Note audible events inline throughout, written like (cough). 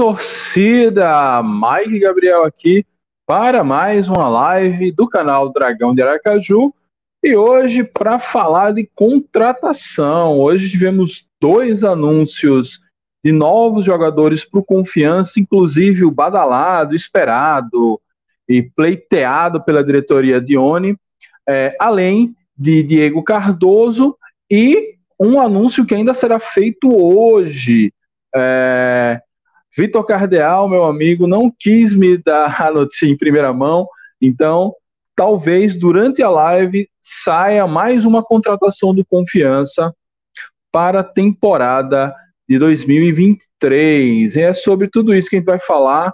Torcida! Mike Gabriel aqui para mais uma live do canal Dragão de Aracaju e hoje para falar de contratação. Hoje tivemos dois anúncios de novos jogadores para o Confiança, inclusive o badalado, esperado e pleiteado pela diretoria de é, além de Diego Cardoso e um anúncio que ainda será feito hoje. É, Vitor Cardeal, meu amigo, não quis me dar a notícia em primeira mão, então talvez durante a live saia mais uma contratação do Confiança para a temporada de 2023. E é sobre tudo isso que a gente vai falar,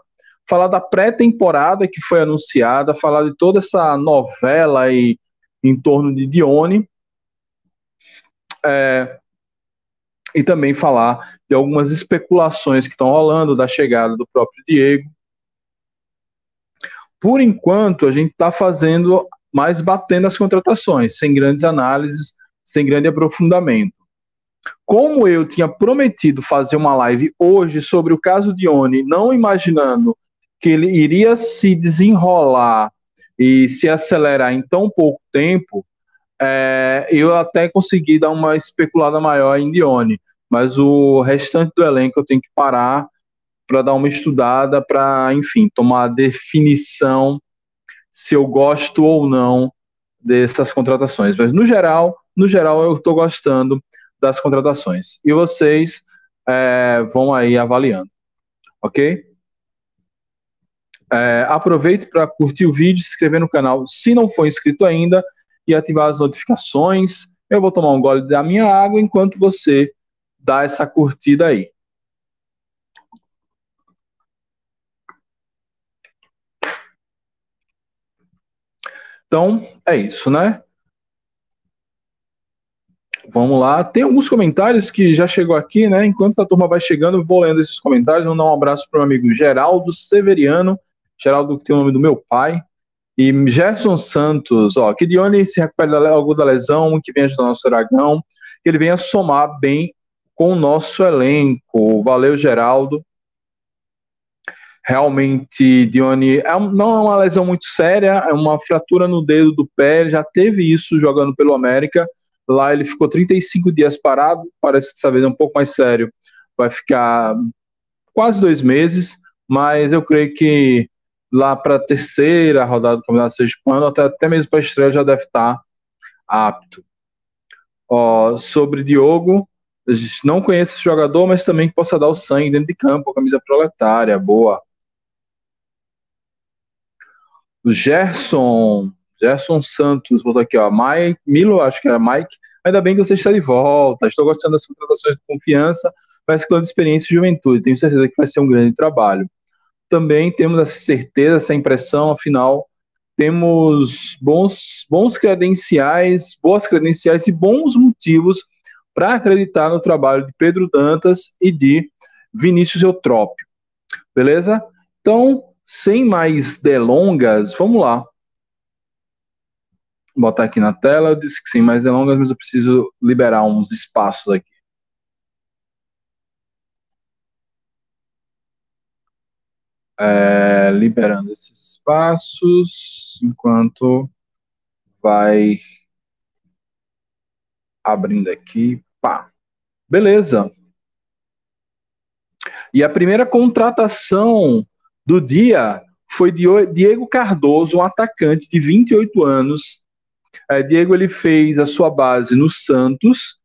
falar da pré-temporada que foi anunciada, falar de toda essa novela aí em torno de Dione. É, e também falar de algumas especulações que estão rolando da chegada do próprio Diego. Por enquanto, a gente está fazendo mais batendo as contratações, sem grandes análises, sem grande aprofundamento. Como eu tinha prometido fazer uma live hoje sobre o caso de Oni, não imaginando que ele iria se desenrolar e se acelerar em tão pouco tempo, é, eu até consegui dar uma especulada maior em Dione mas o restante do elenco eu tenho que parar para dar uma estudada, para, enfim, tomar a definição se eu gosto ou não dessas contratações. Mas no geral, no geral eu estou gostando das contratações. E vocês é, vão aí avaliando, ok? É, aproveite para curtir o vídeo, se inscrever no canal se não for inscrito ainda e ativar as notificações. Eu vou tomar um gole da minha água enquanto você dar essa curtida aí. Então, é isso, né? Vamos lá. Tem alguns comentários que já chegou aqui, né? Enquanto a turma vai chegando, eu vou lendo esses comentários. Vou dar um abraço para o meu amigo Geraldo Severiano. Geraldo, que tem o nome do meu pai. E Gerson Santos, ó, que Dione se recupere logo da lesão, que vem ajudar o nosso dragão, que ele venha somar bem com o nosso elenco. Valeu, Geraldo. Realmente, Dione, é, não é uma lesão muito séria, é uma fratura no dedo do pé. Ele já teve isso jogando pelo América. Lá ele ficou 35 dias parado. Parece que dessa vez é um pouco mais sério. Vai ficar quase dois meses, mas eu creio que lá para a terceira rodada do Campeonato Sergipano, até, até mesmo para a estreia, já deve estar apto. Ó, sobre Diogo, não conheço esse jogador, mas também que possa dar o sangue dentro de campo, camisa proletária, boa. O Gerson, Gerson Santos, botou aqui, ó, Mike, Milo, acho que era Mike, ainda bem que você está de volta, estou gostando das contratações de confiança, de experiência e juventude, tenho certeza que vai ser um grande trabalho. Também temos essa certeza, essa impressão, afinal, temos bons, bons credenciais, boas credenciais e bons motivos para acreditar no trabalho de Pedro Dantas e de Vinícius Eutrópio. Beleza? Então, sem mais delongas, vamos lá. Vou botar aqui na tela, eu disse que sem mais delongas, mas eu preciso liberar uns espaços aqui. É, liberando esses espaços, enquanto vai abrindo aqui Pá. Beleza. E a primeira contratação do dia foi Diego Cardoso, um atacante de 28 anos. É, Diego ele fez a sua base no Santos,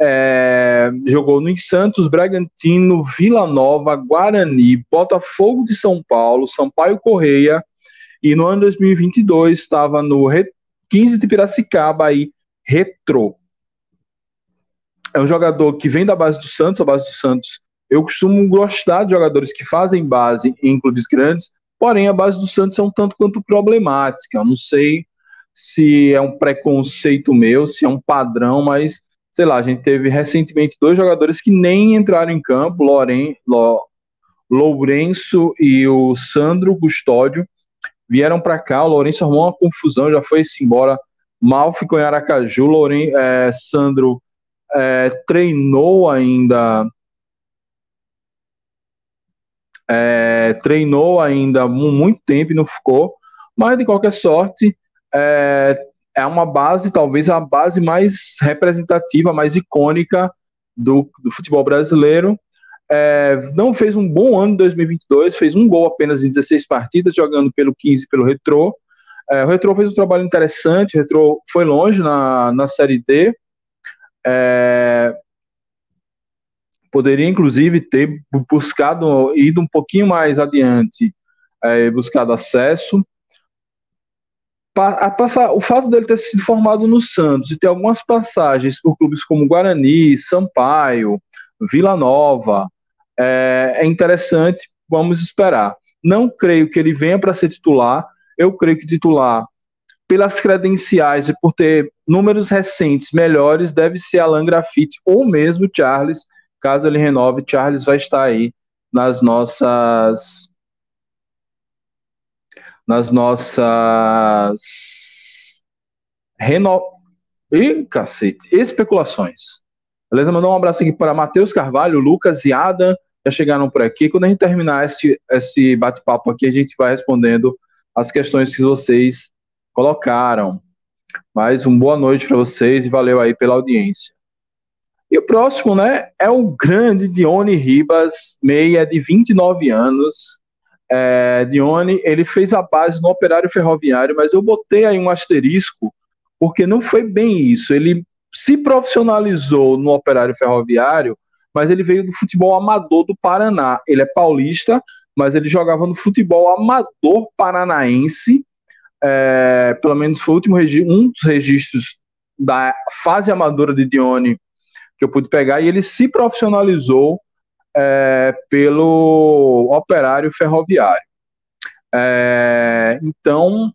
é, jogou no Santos, Bragantino, Vila Nova, Guarani, Botafogo de São Paulo, Sampaio Correia e no ano 2022 estava no 15 de Piracicaba aí, Retro é um jogador que vem da base do Santos, a base do Santos. Eu costumo gostar de jogadores que fazem base em clubes grandes, porém a base do Santos é um tanto quanto problemática. Eu não sei se é um preconceito meu, se é um padrão, mas sei lá, a gente teve recentemente dois jogadores que nem entraram em campo, Loren, Lourenço e o Sandro Custódio, vieram para cá, o Lourenço arrumou uma confusão, já foi-se embora, mal ficou em Aracaju, Louren, é, Sandro é, treinou ainda é, treinou ainda muito tempo e não ficou, mas de qualquer sorte é, é uma base, talvez a base mais representativa, mais icônica do, do futebol brasileiro. É, não fez um bom ano em 2022, fez um gol apenas em 16 partidas, jogando pelo 15 pelo Retrô. É, o Retrô fez um trabalho interessante, o Retrô foi longe na, na Série D. É, poderia, inclusive, ter buscado, ido um pouquinho mais adiante, é, buscado acesso. A passar, o fato dele ter sido formado no Santos e ter algumas passagens por clubes como Guarani, Sampaio, Vila Nova, é, é interessante, vamos esperar. Não creio que ele venha para ser titular, eu creio que titular, pelas credenciais e por ter números recentes melhores, deve ser Alan Grafite ou mesmo Charles. Caso ele renove, Charles vai estar aí nas nossas nas nossas reno... Ih, cacete, especulações. Beleza? Mandar um abraço aqui para Matheus Carvalho, Lucas e Adam, já chegaram por aqui. Quando a gente terminar esse, esse bate-papo aqui, a gente vai respondendo as questões que vocês colocaram. Mais uma boa noite para vocês e valeu aí pela audiência. E o próximo, né, é o grande Dione Ribas, meia de 29 anos. É, Dione, ele fez a base no Operário Ferroviário, mas eu botei aí um asterisco, porque não foi bem isso. Ele se profissionalizou no Operário Ferroviário, mas ele veio do futebol amador do Paraná. Ele é paulista, mas ele jogava no futebol amador paranaense. É, pelo menos foi o último um dos registros da fase amadora de Dione que eu pude pegar, e ele se profissionalizou é, pelo operário ferroviário. É, então,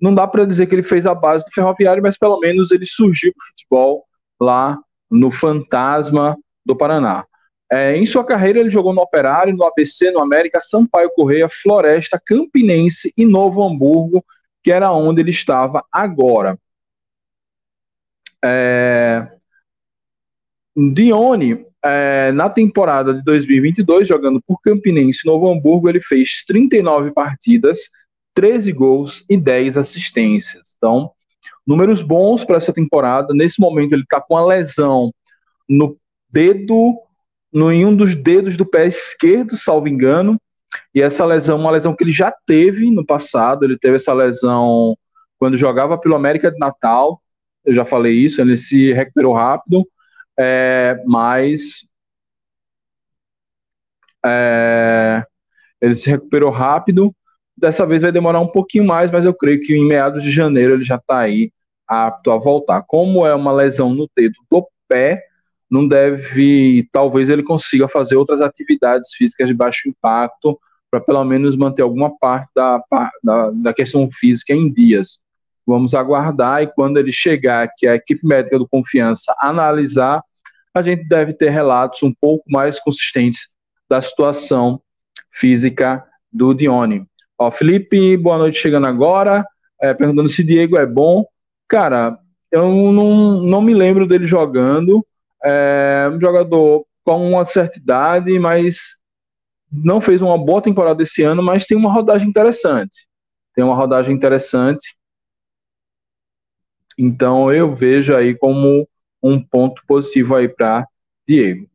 não dá para dizer que ele fez a base do ferroviário, mas pelo menos ele surgiu para o futebol lá no Fantasma do Paraná. É, em sua carreira, ele jogou no Operário, no ABC, no América, Sampaio Correia, Floresta, Campinense e Novo Hamburgo, que era onde ele estava agora. É... Dione, é, na temporada de 2022, jogando por Campinense Novo Hamburgo, ele fez 39 partidas, 13 gols e 10 assistências. Então, números bons para essa temporada. Nesse momento, ele está com a lesão no dedo, no, em um dos dedos do pé esquerdo, salvo engano. E essa lesão, uma lesão que ele já teve no passado. Ele teve essa lesão quando jogava pelo América de Natal. Eu já falei isso. Ele se recuperou rápido, é, mas é, ele se recuperou rápido Dessa vez vai demorar um pouquinho mais, mas eu creio que em meados de janeiro ele já está aí apto a voltar. Como é uma lesão no dedo do pé, não deve, talvez ele consiga fazer outras atividades físicas de baixo impacto para pelo menos manter alguma parte da, da, da, questão física em dias. Vamos aguardar e quando ele chegar, que a equipe médica do Confiança analisar, a gente deve ter relatos um pouco mais consistentes da situação física do Dione. Ó, Felipe, boa noite chegando agora, é, perguntando se Diego é bom. Cara, eu não, não me lembro dele jogando. É um jogador com uma certa idade, mas não fez uma boa temporada esse ano, mas tem uma rodagem interessante. Tem uma rodagem interessante. Então eu vejo aí como um ponto positivo aí para Diego.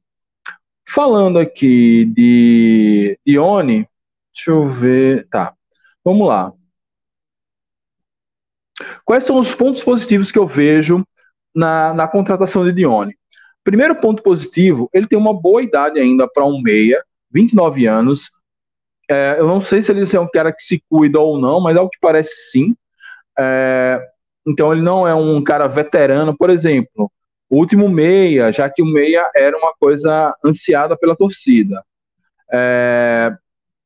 Falando aqui de Ione, Deixa eu ver. Tá. Vamos lá. Quais são os pontos positivos que eu vejo na, na contratação de Dione? Primeiro ponto positivo, ele tem uma boa idade ainda para um meia, 29 anos. É, eu não sei se ele é um cara que se cuida ou não, mas é o que parece sim. É, então ele não é um cara veterano, por exemplo. O último meia, já que o meia era uma coisa ansiada pela torcida. É,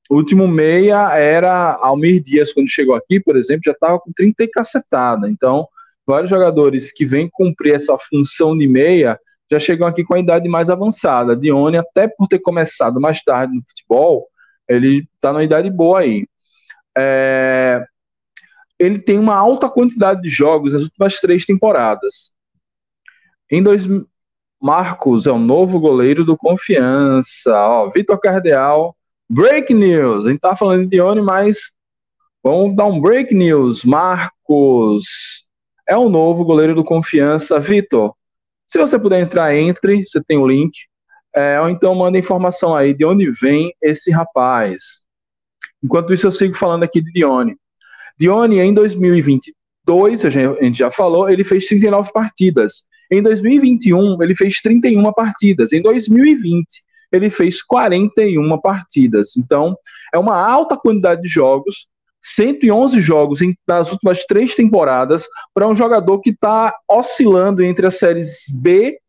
o último meia era Almir Dias, quando chegou aqui, por exemplo, já estava com 30 e cacetada. Então, vários jogadores que vêm cumprir essa função de meia já chegam aqui com a idade mais avançada. Dione, até por ter começado mais tarde no futebol, ele está numa idade boa aí. É... Ele tem uma alta quantidade de jogos nas últimas três temporadas. Em dois... Marcos é o novo goleiro do Confiança. Ó, Vitor Cardeal Break news. A gente tá falando de Dione, mas vamos dar um break news. Marcos é o novo goleiro do Confiança. Vitor, se você puder entrar, entre. Você tem o link. É, ou então manda informação aí de onde vem esse rapaz. Enquanto isso, eu sigo falando aqui de Dione. Dione, em 2022, a gente já falou, ele fez 39 partidas. Em 2021, ele fez 31 partidas. Em 2020, ele fez 41 partidas. Então, é uma alta quantidade de jogos, 111 jogos em, nas últimas três temporadas, para um jogador que está oscilando entre as séries B,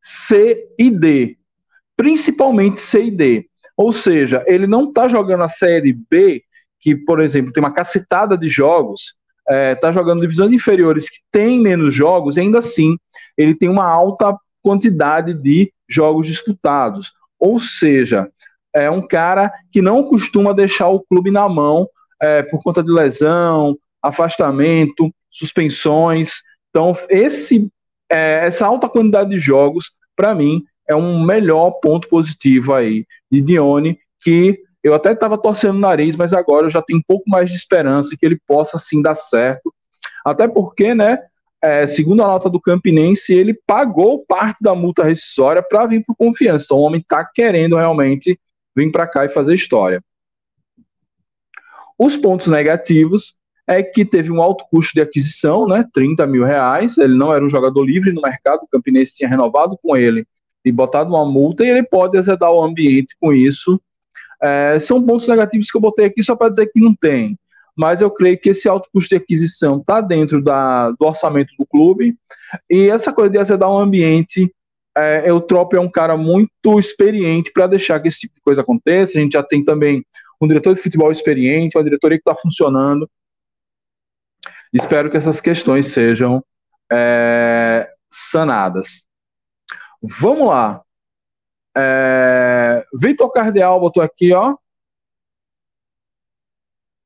C e D. Principalmente C e D. Ou seja, ele não está jogando a série B que, por exemplo, tem uma cacetada de jogos, está é, tá jogando divisões inferiores que tem menos jogos, e ainda assim ele tem uma alta quantidade de jogos disputados. Ou seja, é um cara que não costuma deixar o clube na mão é, por conta de lesão, afastamento, suspensões. Então, esse, é, essa alta quantidade de jogos, para mim, é um melhor ponto positivo aí de Dione, que eu até estava torcendo o nariz, mas agora eu já tenho um pouco mais de esperança que ele possa sim dar certo. Até porque, né, é, segundo a nota do Campinense, ele pagou parte da multa rescisória para vir para Confiança. Então o homem está querendo realmente vir para cá e fazer história. Os pontos negativos é que teve um alto custo de aquisição, né, 30 mil reais. Ele não era um jogador livre no mercado, o Campinense tinha renovado com ele e botado uma multa, e ele pode azedar o ambiente com isso é, são pontos negativos que eu botei aqui só para dizer que não tem. Mas eu creio que esse alto custo de aquisição está dentro da, do orçamento do clube. E essa coisa de azedar um ambiente, é, Eutrópio é um cara muito experiente para deixar que esse tipo de coisa aconteça. A gente já tem também um diretor de futebol experiente, uma diretoria que está funcionando. Espero que essas questões sejam é, sanadas. Vamos lá. É, Vitor Cardeal botou aqui, ó.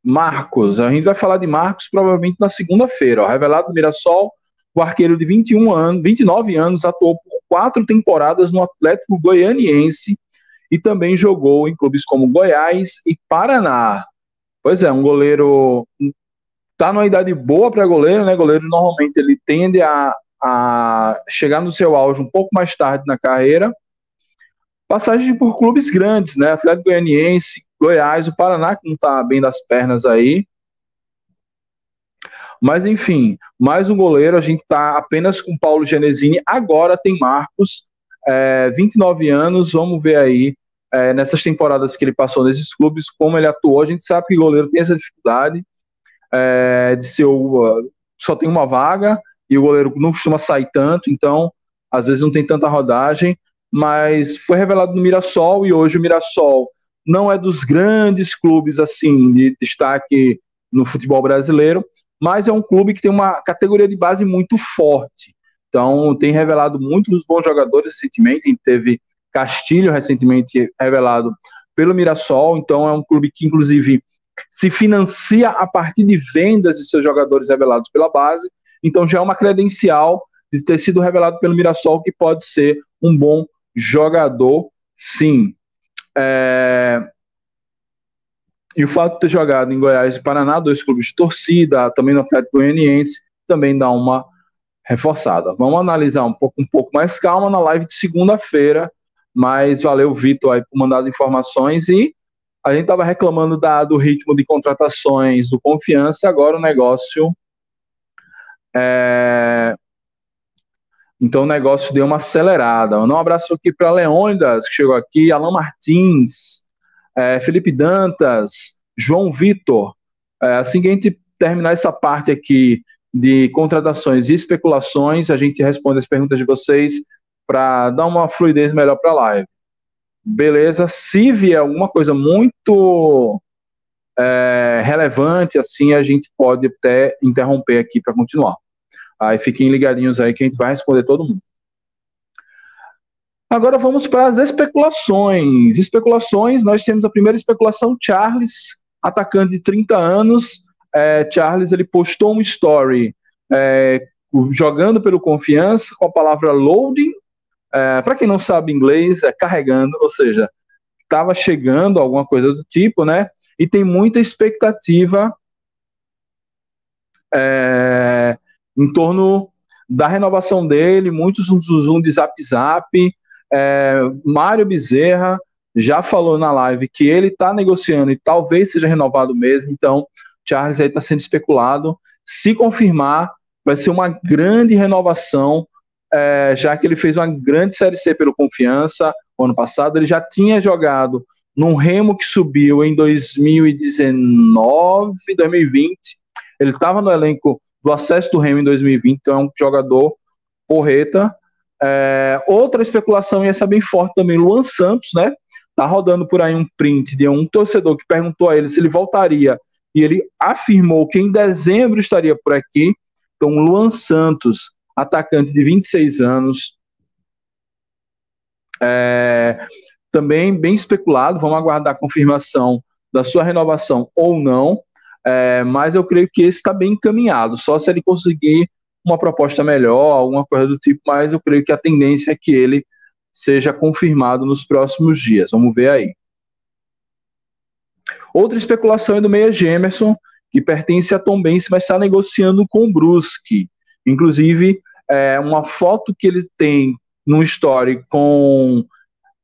Marcos, a gente vai falar de Marcos provavelmente na segunda-feira. Revelado do Mirassol, o arqueiro de 21 anos, 29 anos, atuou por quatro temporadas no Atlético Goianiense e também jogou em clubes como Goiás e Paraná. Pois é, um goleiro tá numa idade boa para goleiro, né? Goleiro normalmente ele tende a, a chegar no seu auge um pouco mais tarde na carreira passagem por clubes grandes, né? Atlético Goianiense, Goiás, o Paraná, que não está bem das pernas aí. Mas, enfim, mais um goleiro. A gente está apenas com Paulo Genesini. Agora tem Marcos, é, 29 anos. Vamos ver aí, é, nessas temporadas que ele passou nesses clubes, como ele atuou. A gente sabe que goleiro tem essa dificuldade é, de ser o. Só tem uma vaga e o goleiro não costuma sair tanto, então, às vezes, não tem tanta rodagem mas foi revelado no Mirassol e hoje o Mirassol não é dos grandes clubes assim de destaque no futebol brasileiro, mas é um clube que tem uma categoria de base muito forte. Então tem revelado muitos bons jogadores recentemente, teve Castilho recentemente revelado pelo Mirassol, então é um clube que inclusive se financia a partir de vendas de seus jogadores revelados pela base, então já é uma credencial de ter sido revelado pelo Mirassol que pode ser um bom jogador, sim. É... E o fato de ter jogado em Goiás e Paraná, dois clubes de torcida, também no Atlético Goianiense, também dá uma reforçada. Vamos analisar um pouco, um pouco mais calma na live de segunda-feira, mas valeu, Vitor, aí, por mandar as informações e a gente estava reclamando da, do ritmo de contratações do Confiança, agora o negócio é, então o negócio deu uma acelerada. Um abraço aqui para Leônidas, que chegou aqui, Alan Martins, é, Felipe Dantas, João Vitor. É, assim que a gente terminar essa parte aqui de contratações e especulações, a gente responde as perguntas de vocês para dar uma fluidez melhor para a live. Beleza? Se vier alguma coisa muito é, relevante, assim, a gente pode até interromper aqui para continuar. Aí fiquem ligadinhos aí que a gente vai responder todo mundo. Agora vamos para as especulações. Especulações, nós temos a primeira especulação, Charles, atacante de 30 anos. É, Charles, ele postou um story é, jogando pelo Confiança com a palavra loading. É, para quem não sabe inglês, é carregando, ou seja, estava chegando, alguma coisa do tipo, né? E tem muita expectativa é, em torno da renovação dele, muitos zum, de zap zap. É, Mário Bezerra já falou na live que ele está negociando e talvez seja renovado mesmo, então Charles aí está sendo especulado. Se confirmar, vai ser uma grande renovação, é, já que ele fez uma grande Série C pelo Confiança ano passado. Ele já tinha jogado num Remo que subiu em 2019, 2020. Ele estava no elenco do acesso do Remo em 2020, então é um jogador porreta. É, outra especulação, e essa é bem forte também, Luan Santos, né? Tá rodando por aí um print de um torcedor que perguntou a ele se ele voltaria, e ele afirmou que em dezembro estaria por aqui. Então, Luan Santos, atacante de 26 anos, é, também bem especulado, vamos aguardar a confirmação da sua renovação ou não, é, mas eu creio que esse está bem encaminhado, só se ele conseguir uma proposta melhor, alguma coisa do tipo, mas eu creio que a tendência é que ele seja confirmado nos próximos dias. Vamos ver aí. Outra especulação é do meia Gemerson, que pertence a Tom Benz, mas está negociando com o Brusque. Inclusive, é, uma foto que ele tem no story com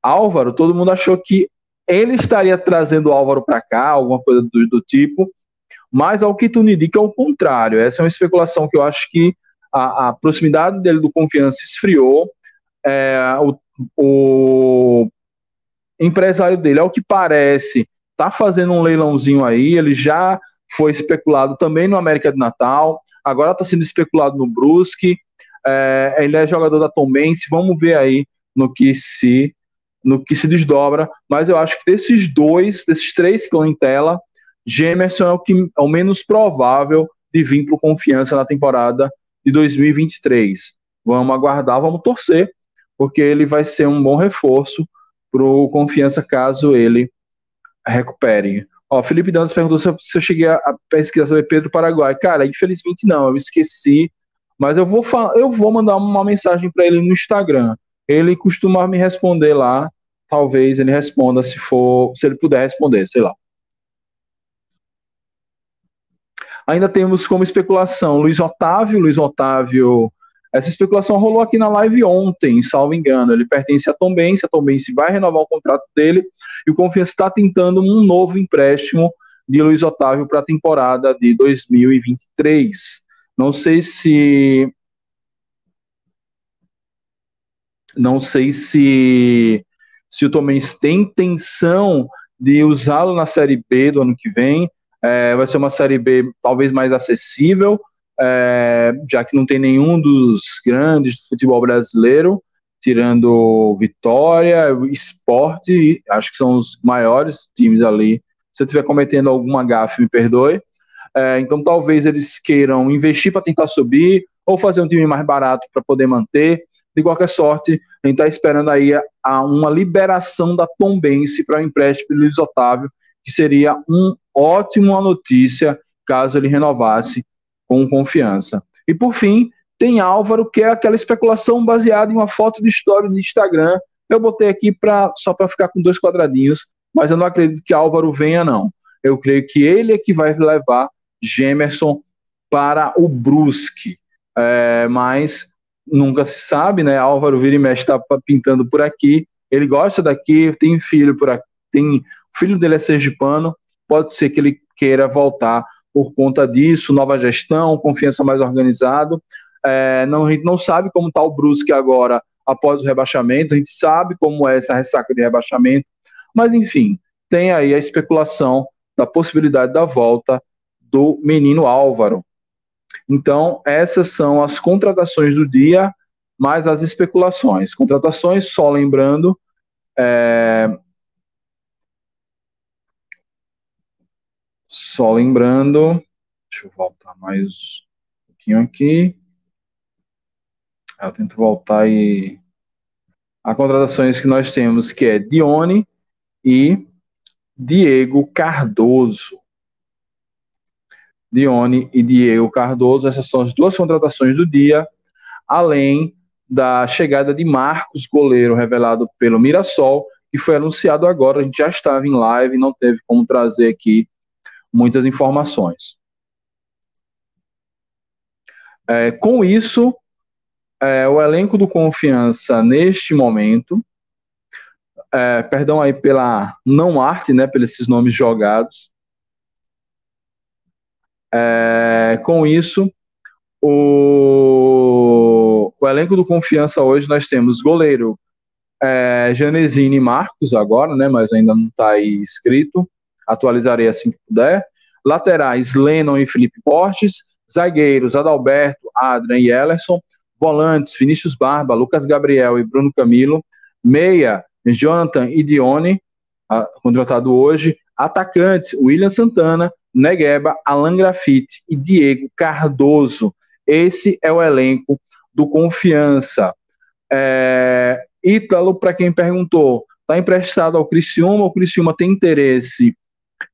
Álvaro, todo mundo achou que ele estaria trazendo o Álvaro para cá, alguma coisa do, do, tipo, mas ao que tudo indica é o contrário. Essa é uma especulação que eu acho que a, a proximidade dele do confiança esfriou. É, o, o empresário dele, ao que parece, está fazendo um leilãozinho aí. Ele já foi especulado também no América de Natal, agora está sendo especulado no Brusque. É, ele é jogador da Tombense. Vamos ver aí no que se no que se desdobra. Mas eu acho que desses dois, desses três que estão em tela, Gemerson é o que é o menos provável de vir para confiança na temporada de 2023. Vamos aguardar, vamos torcer, porque ele vai ser um bom reforço para o confiança caso ele recupere. Ó, Felipe Dantas perguntou se eu, se eu cheguei a, a pesquisar sobre Pedro Paraguai. Cara, infelizmente não, eu esqueci. Mas eu vou, eu vou mandar uma mensagem para ele no Instagram. Ele costuma me responder lá. Talvez ele responda se for, se ele puder responder, sei lá. Ainda temos como especulação Luiz Otávio. Luiz Otávio, essa especulação rolou aqui na live ontem, salvo engano. Ele pertence a Tom Benz, a Tom Benz vai renovar o contrato dele e o Confiança está tentando um novo empréstimo de Luiz Otávio para a temporada de 2023. Não sei se não sei se se o Tom Benz tem intenção de usá-lo na Série B do ano que vem. É, vai ser uma Série B talvez mais acessível, é, já que não tem nenhum dos grandes do futebol brasileiro, tirando Vitória, Esporte, acho que são os maiores times ali. Se eu estiver cometendo alguma gafe, me perdoe. É, então talvez eles queiram investir para tentar subir, ou fazer um time mais barato para poder manter. De qualquer sorte, a gente está esperando aí a, a, uma liberação da Tombense para o empréstimo de Luiz Otávio, que seria um ótima notícia caso ele renovasse com confiança. E por fim, tem Álvaro, que é aquela especulação baseada em uma foto de história no Instagram. Eu botei aqui pra, só para ficar com dois quadradinhos, mas eu não acredito que Álvaro venha, não. Eu creio que ele é que vai levar Gemerson para o Brusque. É, mas nunca se sabe, né? Álvaro vira e mexe está pintando por aqui. Ele gosta daqui, tem filho por aqui, tem o filho dele é sergipano, pode ser que ele queira voltar por conta disso, nova gestão, confiança mais organizado. É, não, a gente não sabe como está o Brusque agora após o rebaixamento, a gente sabe como é essa ressaca de rebaixamento, mas enfim, tem aí a especulação da possibilidade da volta do menino Álvaro. Então, essas são as contratações do dia, mais as especulações. Contratações, só lembrando, é, Só lembrando, deixa eu voltar mais um pouquinho aqui. Eu tento voltar e a contratações que nós temos que é Dione e Diego Cardoso. Dione e Diego Cardoso, essas são as duas contratações do dia, além da chegada de Marcos, goleiro revelado pelo Mirassol, que foi anunciado agora. A gente já estava em live, não teve como trazer aqui muitas informações. É, com isso, é, o elenco do Confiança neste momento, é, perdão aí pela não arte, né, pelos esses nomes jogados. É, com isso, o, o, elenco do Confiança hoje nós temos goleiro é, Janesini Marcos agora, né, mas ainda não está aí escrito. Atualizarei assim que puder. Laterais Lennon e Felipe Portes. Zagueiros Adalberto, Adrian e Ellerson. Volantes Vinícius Barba, Lucas Gabriel e Bruno Camilo. Meia Jonathan e Dione, contratado hoje. Atacantes William Santana, Negueba, Alan Grafite e Diego Cardoso. Esse é o elenco do Confiança. É, Ítalo, para quem perguntou, está emprestado ao Criciúma, o Criciúma tem interesse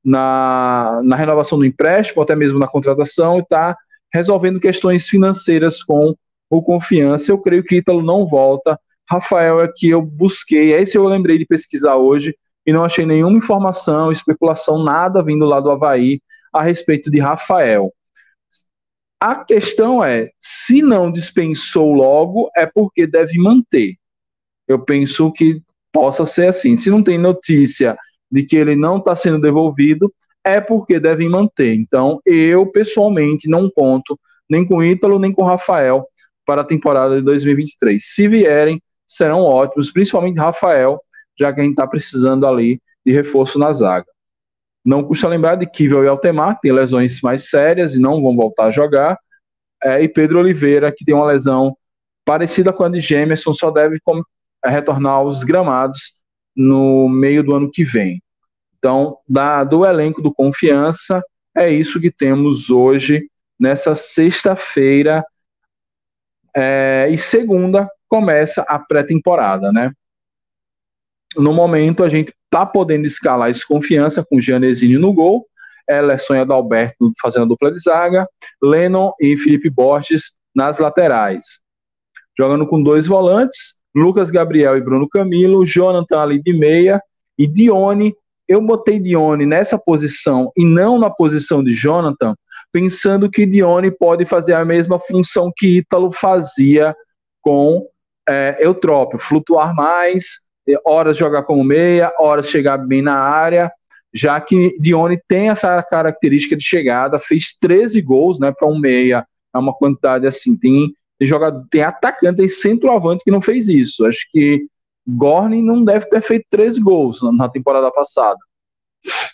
na, na renovação do empréstimo, até mesmo na contratação, e está resolvendo questões financeiras com o Confiança. Eu creio que Ítalo não volta. Rafael é que eu busquei, esse eu lembrei de pesquisar hoje, e não achei nenhuma informação, especulação, nada vindo lá do Havaí a respeito de Rafael. A questão é, se não dispensou logo, é porque deve manter. Eu penso que possa ser assim. Se não tem notícia de que ele não está sendo devolvido, é porque devem manter. Então, eu pessoalmente não conto nem com Ítalo nem com Rafael para a temporada de 2023. Se vierem, serão ótimos, principalmente Rafael, já que a gente está precisando ali de reforço na zaga. Não custa lembrar de Kivel e Altemar, que têm lesões mais sérias e não vão voltar a jogar. É, e Pedro Oliveira, que tem uma lesão parecida com a de Gemerson, só deve retornar aos gramados no meio do ano que vem. Então, da, do elenco do Confiança, é isso que temos hoje, nessa sexta-feira. É, e segunda começa a pré-temporada, né? No momento, a gente tá podendo escalar esse confiança com Gianesini no gol, Elerson e Adalberto fazendo a dupla de zaga, Lennon e Felipe Borges nas laterais. Jogando com dois volantes, Lucas Gabriel e Bruno Camilo, Jonathan ali de meia e Dione. Eu botei Dione nessa posição e não na posição de Jonathan, pensando que Dione pode fazer a mesma função que Ítalo fazia com é, Eutrópio, flutuar mais, horas jogar como meia, horas chegar bem na área, já que Dione tem essa característica de chegada, fez 13 gols né, para um meia, é uma quantidade assim, tem tem jogador, tem atacante, tem centroavante que não fez isso. Acho que Gorni não deve ter feito 13 gols na temporada passada.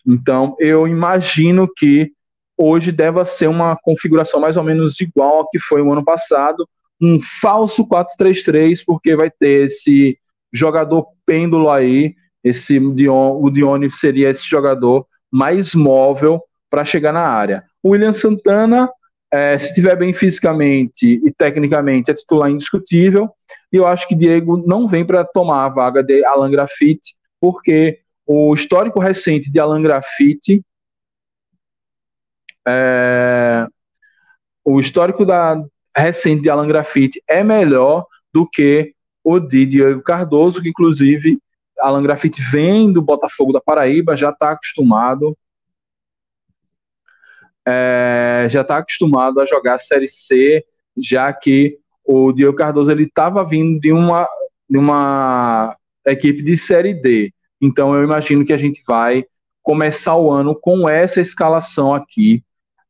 Então, eu imagino que hoje deva ser uma configuração mais ou menos igual ao que foi o ano passado, um falso 4-3-3, porque vai ter esse jogador pêndulo aí, esse Dion, o Dione seria esse jogador mais móvel para chegar na área. O William Santana é, se estiver bem fisicamente e tecnicamente, é titular indiscutível. E eu acho que Diego não vem para tomar a vaga de Alan Graffiti, porque o histórico recente de Alan Graffiti. É, o histórico da, recente de Alan Graffiti é melhor do que o de Diego Cardoso, que inclusive Alan Graffiti vem do Botafogo da Paraíba, já está acostumado é, já está acostumado a jogar Série C, já que o Diego Cardoso ele estava vindo de uma, de uma equipe de Série D. Então eu imagino que a gente vai começar o ano com essa escalação aqui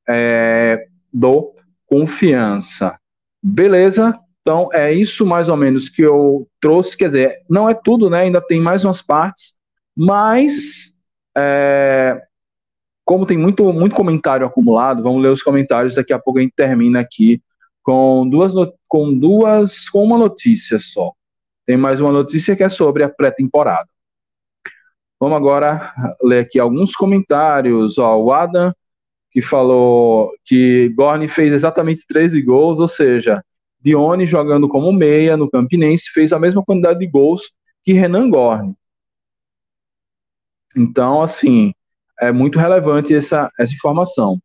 é, do Confiança. Beleza? Então é isso mais ou menos que eu trouxe. Quer dizer, não é tudo, né? Ainda tem mais umas partes, mas é, como tem muito, muito comentário acumulado, vamos ler os comentários, daqui a pouco a gente termina aqui com duas, com duas, com uma notícia só. Tem mais uma notícia que é sobre a pré-temporada. Vamos agora ler aqui alguns comentários. Ó, o Adam, que falou que Gorni fez exatamente 13 gols, ou seja, Dione jogando como meia no Campinense fez a mesma quantidade de gols que Renan Gorni. Então, assim, é muito relevante essa, essa informação.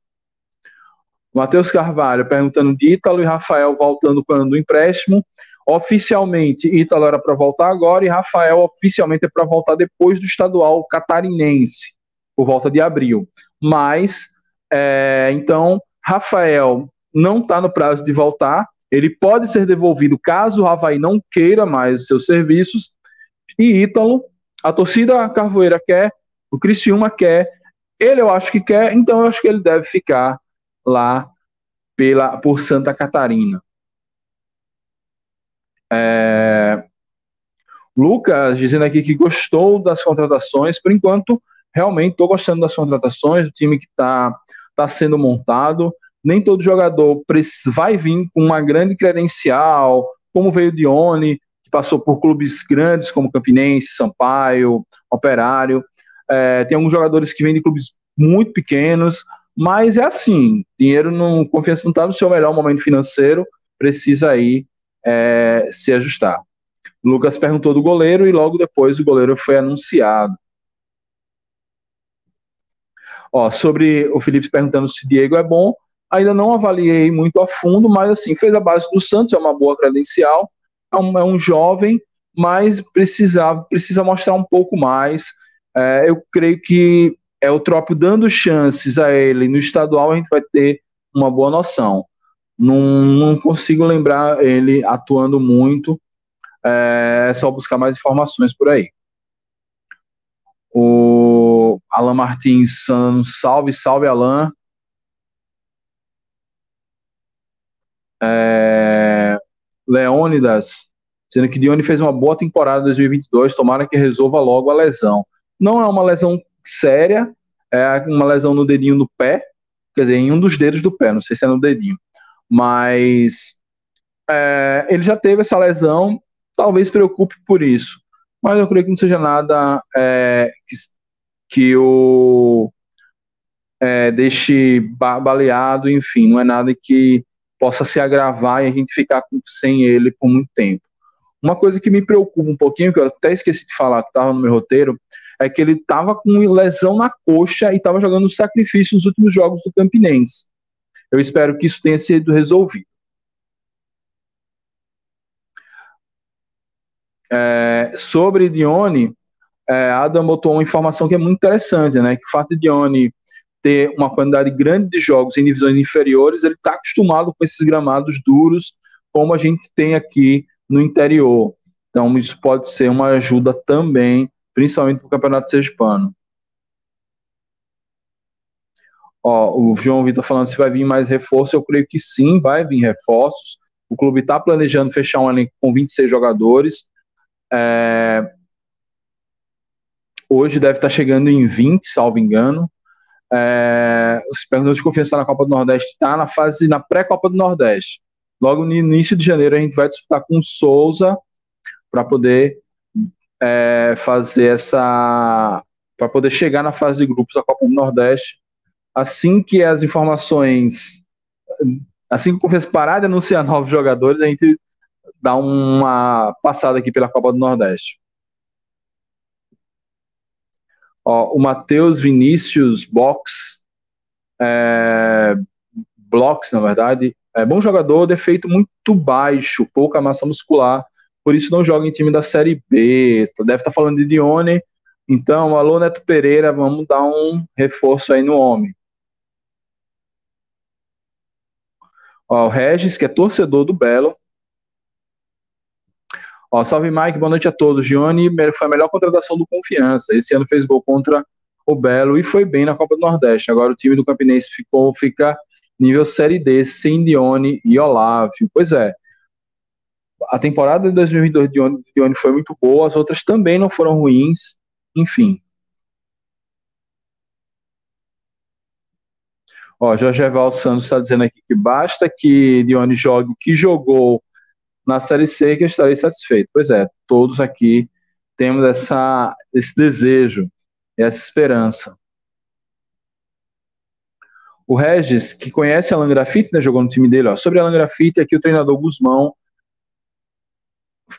Matheus Carvalho perguntando de Ítalo e Rafael voltando quando do empréstimo. Oficialmente, Ítalo era para voltar agora e Rafael oficialmente é para voltar depois do estadual catarinense, por volta de abril. Mas, é, então, Rafael não está no prazo de voltar, ele pode ser devolvido caso o Havaí não queira mais seus serviços. E Ítalo, a torcida Carvoeira quer, o Criciúma quer, ele eu acho que quer, então eu acho que ele deve ficar lá pela, por Santa Catarina. É... Lucas dizendo aqui que gostou das contratações, por enquanto, realmente estou gostando das contratações, do time que está tá sendo montado nem todo jogador vai vir com uma grande credencial, como veio Dione, que passou por clubes grandes como Campinense, Sampaio, Operário. É, tem alguns jogadores que vêm de clubes muito pequenos, mas é assim, dinheiro não, confiança não está no seu melhor momento financeiro, precisa aí é, se ajustar. Lucas perguntou do goleiro e logo depois o goleiro foi anunciado. Ó, sobre o Felipe perguntando se Diego é bom, Ainda não avaliei muito a fundo, mas assim, fez a base do Santos, é uma boa credencial, é um, é um jovem, mas precisa, precisa mostrar um pouco mais. É, eu creio que é o Trópio dando chances a ele no estadual, a gente vai ter uma boa noção. Não, não consigo lembrar ele atuando muito, é, é só buscar mais informações por aí. O Alan Martins, salve, salve Alan. É, Leônidas, sendo que Dione fez uma boa temporada em 2022, tomara que resolva logo a lesão. Não é uma lesão séria, é uma lesão no dedinho do pé, quer dizer, em um dos dedos do pé, não sei se é no dedinho, mas é, ele já teve essa lesão, talvez preocupe por isso, mas eu creio que não seja nada é, que, que o é, deixe baleado, enfim, não é nada que possa se agravar e a gente ficar sem ele por muito tempo. Uma coisa que me preocupa um pouquinho, que eu até esqueci de falar, que estava no meu roteiro, é que ele estava com lesão na coxa e estava jogando sacrifício nos últimos jogos do Campinense. Eu espero que isso tenha sido resolvido. É, sobre Dione, é, Adam botou uma informação que é muito interessante, né? Que o fato de Dione ter uma quantidade grande de jogos em divisões inferiores, ele está acostumado com esses gramados duros, como a gente tem aqui no interior. Então, isso pode ser uma ajuda também, principalmente para o Campeonato Sergipano. Ó, o João Vitor falando se vai vir mais reforço, eu creio que sim, vai vir reforços. O clube está planejando fechar um elenco com 26 jogadores. É... Hoje deve estar tá chegando em 20, salvo engano. É, os perdedores de confiança na Copa do Nordeste está na fase, na pré-Copa do Nordeste. Logo no início de janeiro a gente vai disputar com o Souza para poder é, fazer essa. para poder chegar na fase de grupos da Copa do Nordeste. Assim que as informações. Assim que o Confiança parar de anunciar (laughs) novos jogadores, a gente dá uma passada aqui pela Copa do Nordeste. Ó, o Matheus Vinícius Box, é, Blocks, na verdade, é bom jogador, defeito muito baixo, pouca massa muscular, por isso não joga em time da Série B. Deve estar tá falando de Dione. Então, alô Neto Pereira, vamos dar um reforço aí no homem. Ó, o Regis, que é torcedor do Belo, Ó, salve Mike, boa noite a todos. Gione foi a melhor contratação do Confiança. Esse ano fez gol contra o Belo e foi bem na Copa do Nordeste. Agora o time do Campinense ficou, fica nível Série D, sem Dione e Olávio. Pois é. A temporada de 2022 de Dione foi muito boa, as outras também não foram ruins. Enfim. Ó, Jorge Eval Santos está dizendo aqui que basta que Dione jogue o que jogou na Série C que eu estarei satisfeito. Pois é, todos aqui temos essa, esse desejo, essa esperança. O Regis, que conhece Alan Grafite, né, jogou no time dele, ó, sobre Alan Grafite, aqui o treinador Guzmão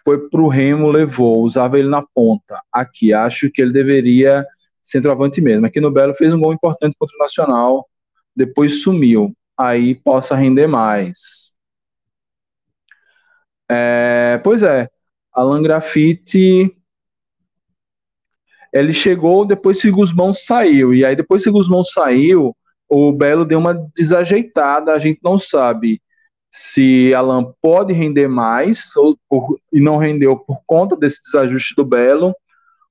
foi para o Remo, levou, usava ele na ponta. Aqui, acho que ele deveria centroavante mesmo. Aqui no Belo fez um gol importante contra o Nacional, depois sumiu. Aí possa render mais. É, pois é, Alan Grafite ele chegou depois que Guzmão saiu, e aí depois que Guzmão saiu, o Belo deu uma desajeitada, a gente não sabe se Alan pode render mais ou e não rendeu por conta desse desajuste do Belo,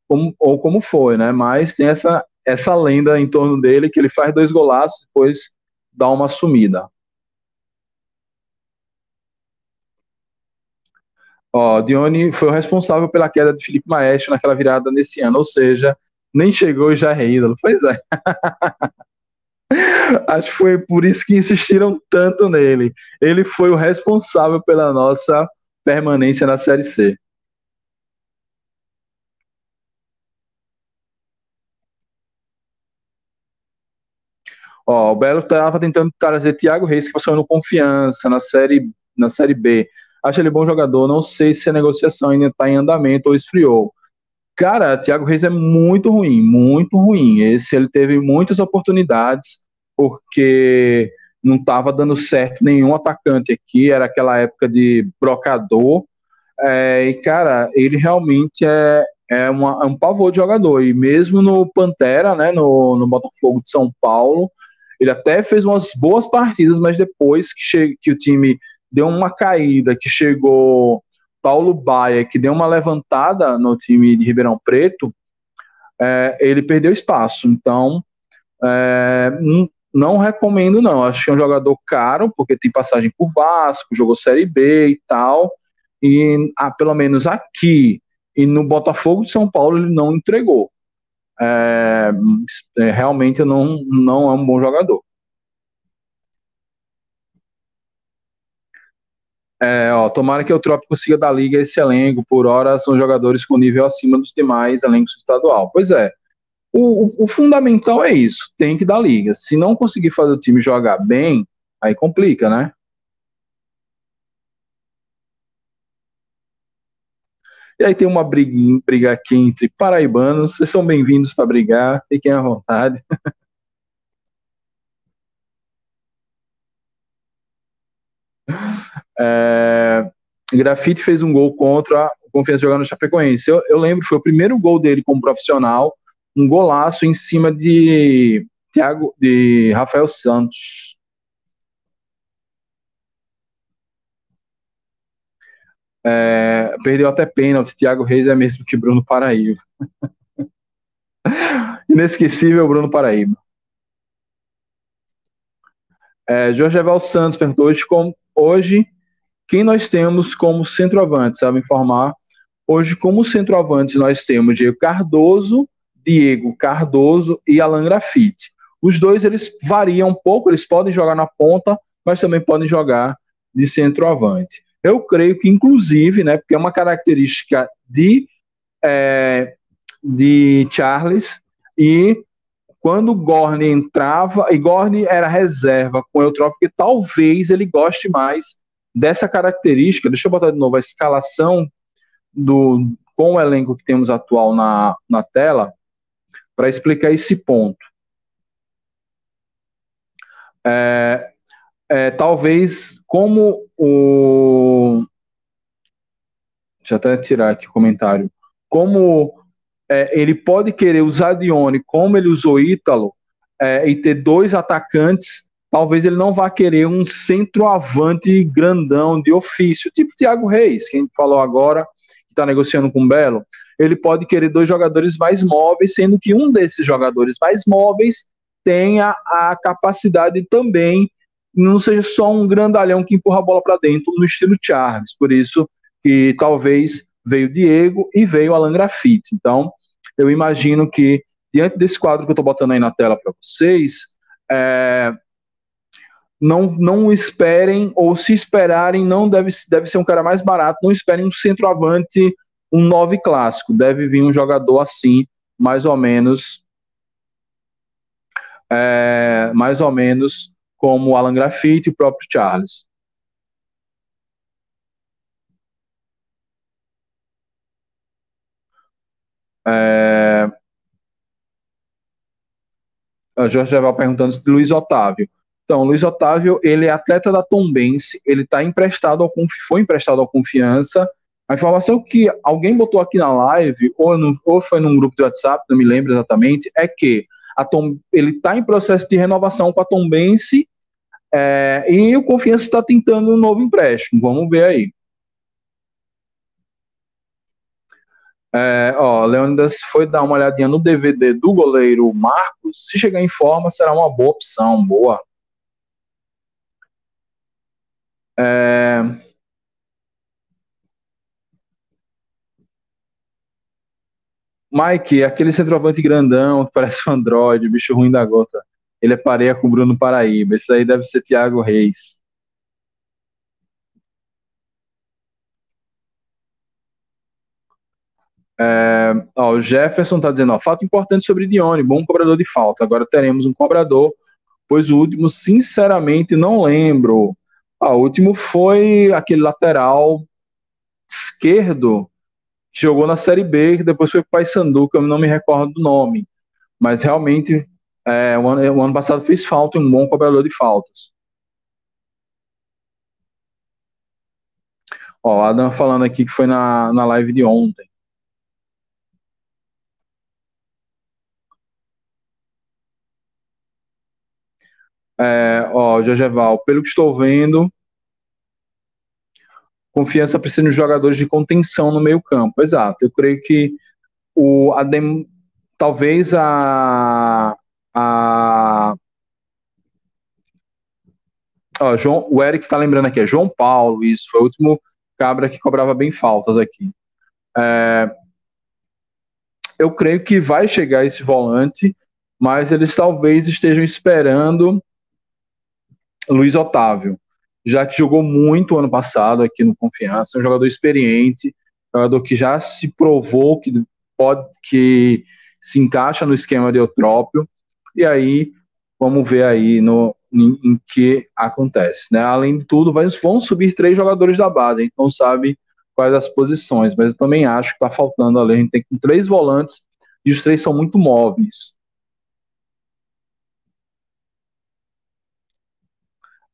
como, ou como foi, né? Mas tem essa, essa lenda em torno dele que ele faz dois golaços depois dá uma sumida. Ó, Dione foi o responsável pela queda de Felipe Maestro naquela virada nesse ano, ou seja, nem chegou e já é ídolo. Pois é. (laughs) Acho que foi por isso que insistiram tanto nele. Ele foi o responsável pela nossa permanência na Série C. Ó, o Belo estava tentando trazer Thiago Reis, que passou no Confiança, na série, na série B. Acho ele bom jogador, não sei se a negociação ainda está em andamento ou esfriou. Cara, Thiago Reis é muito ruim, muito ruim. Esse ele teve muitas oportunidades, porque não estava dando certo nenhum atacante aqui, era aquela época de brocador. É, e, cara, ele realmente é, é, uma, é, um pavor de jogador. E mesmo no Pantera, né, no, no Botafogo de São Paulo, ele até fez umas boas partidas, mas depois que, que o time deu uma caída, que chegou Paulo Baia, que deu uma levantada no time de Ribeirão Preto, é, ele perdeu espaço. Então, é, não recomendo, não. Acho que é um jogador caro, porque tem passagem por Vasco, jogou Série B e tal. E ah, pelo menos aqui e no Botafogo de São Paulo ele não entregou. É, é realmente não, não é um bom jogador. É, ó, tomara que o Trop consiga dar liga esse elenco. Por hora, são jogadores com nível acima dos demais elencos estadual. Pois é. O, o, o, fundamental é isso. Tem que dar liga. Se não conseguir fazer o time jogar bem, aí complica, né? E aí tem uma briga, briga aqui entre paraibanos. Vocês são bem-vindos para brigar. Fiquem à vontade. (laughs) É, Grafite fez um gol contra o Confiança jogando no Chapecoense. Eu, eu lembro, foi o primeiro gol dele como profissional, um golaço em cima de Thiago, de Rafael Santos. É, perdeu até pênalti. Thiago Reis é mesmo que Bruno Paraíba. (laughs) Inesquecível Bruno Paraíba. É, Jorge Eval Santos perguntou hoje, como, hoje quem nós temos como centroavante, sabe informar? Hoje, como centroavante, nós temos Diego Cardoso, Diego Cardoso e Alan Grafite. Os dois eles variam um pouco, eles podem jogar na ponta, mas também podem jogar de centroavante. Eu creio que, inclusive, né, porque é uma característica de, é, de Charles, e quando o Gorne entrava, e Gorne era reserva com o Eutrópico, que talvez ele goste mais dessa característica. Deixa eu botar de novo a escalação do com o elenco que temos atual na, na tela para explicar esse ponto. É, é, talvez como o deixa eu até tirar aqui o comentário como é, ele pode querer usar Dione como ele usou Ítalo é, e ter dois atacantes talvez ele não vá querer um centroavante grandão de ofício, tipo Thiago Reis, que a gente falou agora, que está negociando com o Belo. Ele pode querer dois jogadores mais móveis, sendo que um desses jogadores mais móveis tenha a capacidade também, não seja só um grandalhão que empurra a bola para dentro no estilo Charles. Por isso que talvez veio Diego e veio Alan Grafite. Então, eu imagino que diante desse quadro que eu estou botando aí na tela para vocês, é, não, não esperem, ou se esperarem, não deve, deve ser um cara mais barato, não esperem um centroavante, um 9 clássico, deve vir um jogador assim, mais ou menos, é, mais ou menos como o Alan Graffiti e o próprio Charles. É, a Jorge Eval perguntando Luiz Otávio Então, Luiz Otávio, ele é atleta da Tombense, ele tá emprestado ao foi emprestado ao Confiança. A informação que alguém botou aqui na live, ou, no, ou foi num grupo de WhatsApp, não me lembro exatamente, é que Tom, ele está em processo de renovação com a Tombense é, e o Confiança está tentando um novo empréstimo. Vamos ver aí. É, ó, Leônidas foi dar uma olhadinha no DVD do goleiro Marcos. Se chegar em forma, será uma boa opção. Boa. É... Mike, aquele centroavante grandão que parece um androide, bicho ruim da gota. Ele é pareia com o Bruno Paraíba. Esse aí deve ser Thiago Reis. É, ó, o Jefferson está dizendo, ó, fato importante sobre Dione, bom cobrador de falta. Agora teremos um cobrador, pois o último, sinceramente, não lembro. O último foi aquele lateral esquerdo que jogou na Série B, que depois foi para o Paysandu, que eu não me recordo do nome. Mas realmente, é, o, ano, o ano passado fez falta um bom cobrador de faltas. Ó, Adam falando aqui que foi na, na live de ontem. É, ó, pelo que estou vendo, confiança precisa de jogadores de contenção no meio campo. Exato. Eu creio que o Adem, talvez a a ó, João, o Eric está lembrando aqui, é João Paulo, isso foi o último cabra que cobrava bem faltas aqui. É, eu creio que vai chegar esse volante, mas eles talvez estejam esperando Luiz Otávio, já que jogou muito ano passado aqui no Confiança, um jogador experiente, jogador que já se provou que pode que se encaixa no esquema de Eutrópio, e aí vamos ver aí no, em, em, que acontece. Né? Além de tudo, vai, vão subir três jogadores da base, não sabe quais as posições, mas eu também acho que está faltando ali. A gente tem três volantes e os três são muito móveis.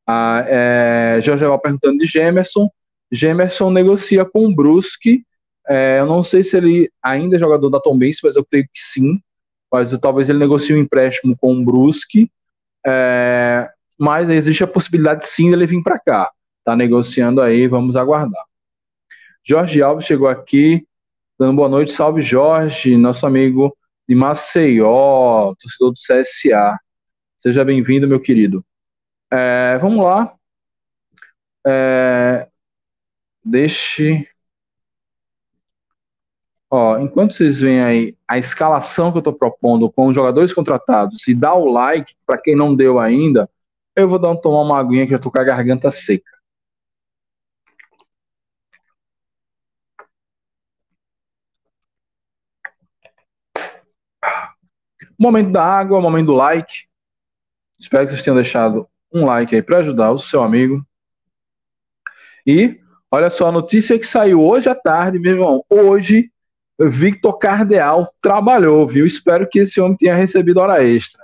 Ah, é, perguntando de Gemerson. Gemerson negocia com o Brusque. É, eu não sei se ele ainda é jogador da Tom Benz, mas eu creio que sim. Mas talvez ele negocie um empréstimo com o Brusque. É, mas existe a possibilidade sim dele vir para cá. Tá negociando aí, vamos aguardar. Jorge Alves chegou aqui, dando boa noite. Salve, Jorge, nosso amigo de Maceió, torcedor do CSA. Seja bem-vindo, meu querido. É, vamos lá. É, deixe. Ó, enquanto vocês veem aí a escalação que eu estou propondo com os jogadores contratados e dá o like, para quem não deu ainda, eu vou dar um, tomar uma aguinha que eu tô com a garganta seca. Momento da água, momento do like. Espero que vocês tenham deixado um like aí para ajudar o seu amigo. E olha só a notícia que saiu hoje à tarde, meu irmão. Hoje, Victor Cardeal trabalhou, viu? Espero que esse homem tenha recebido hora extra.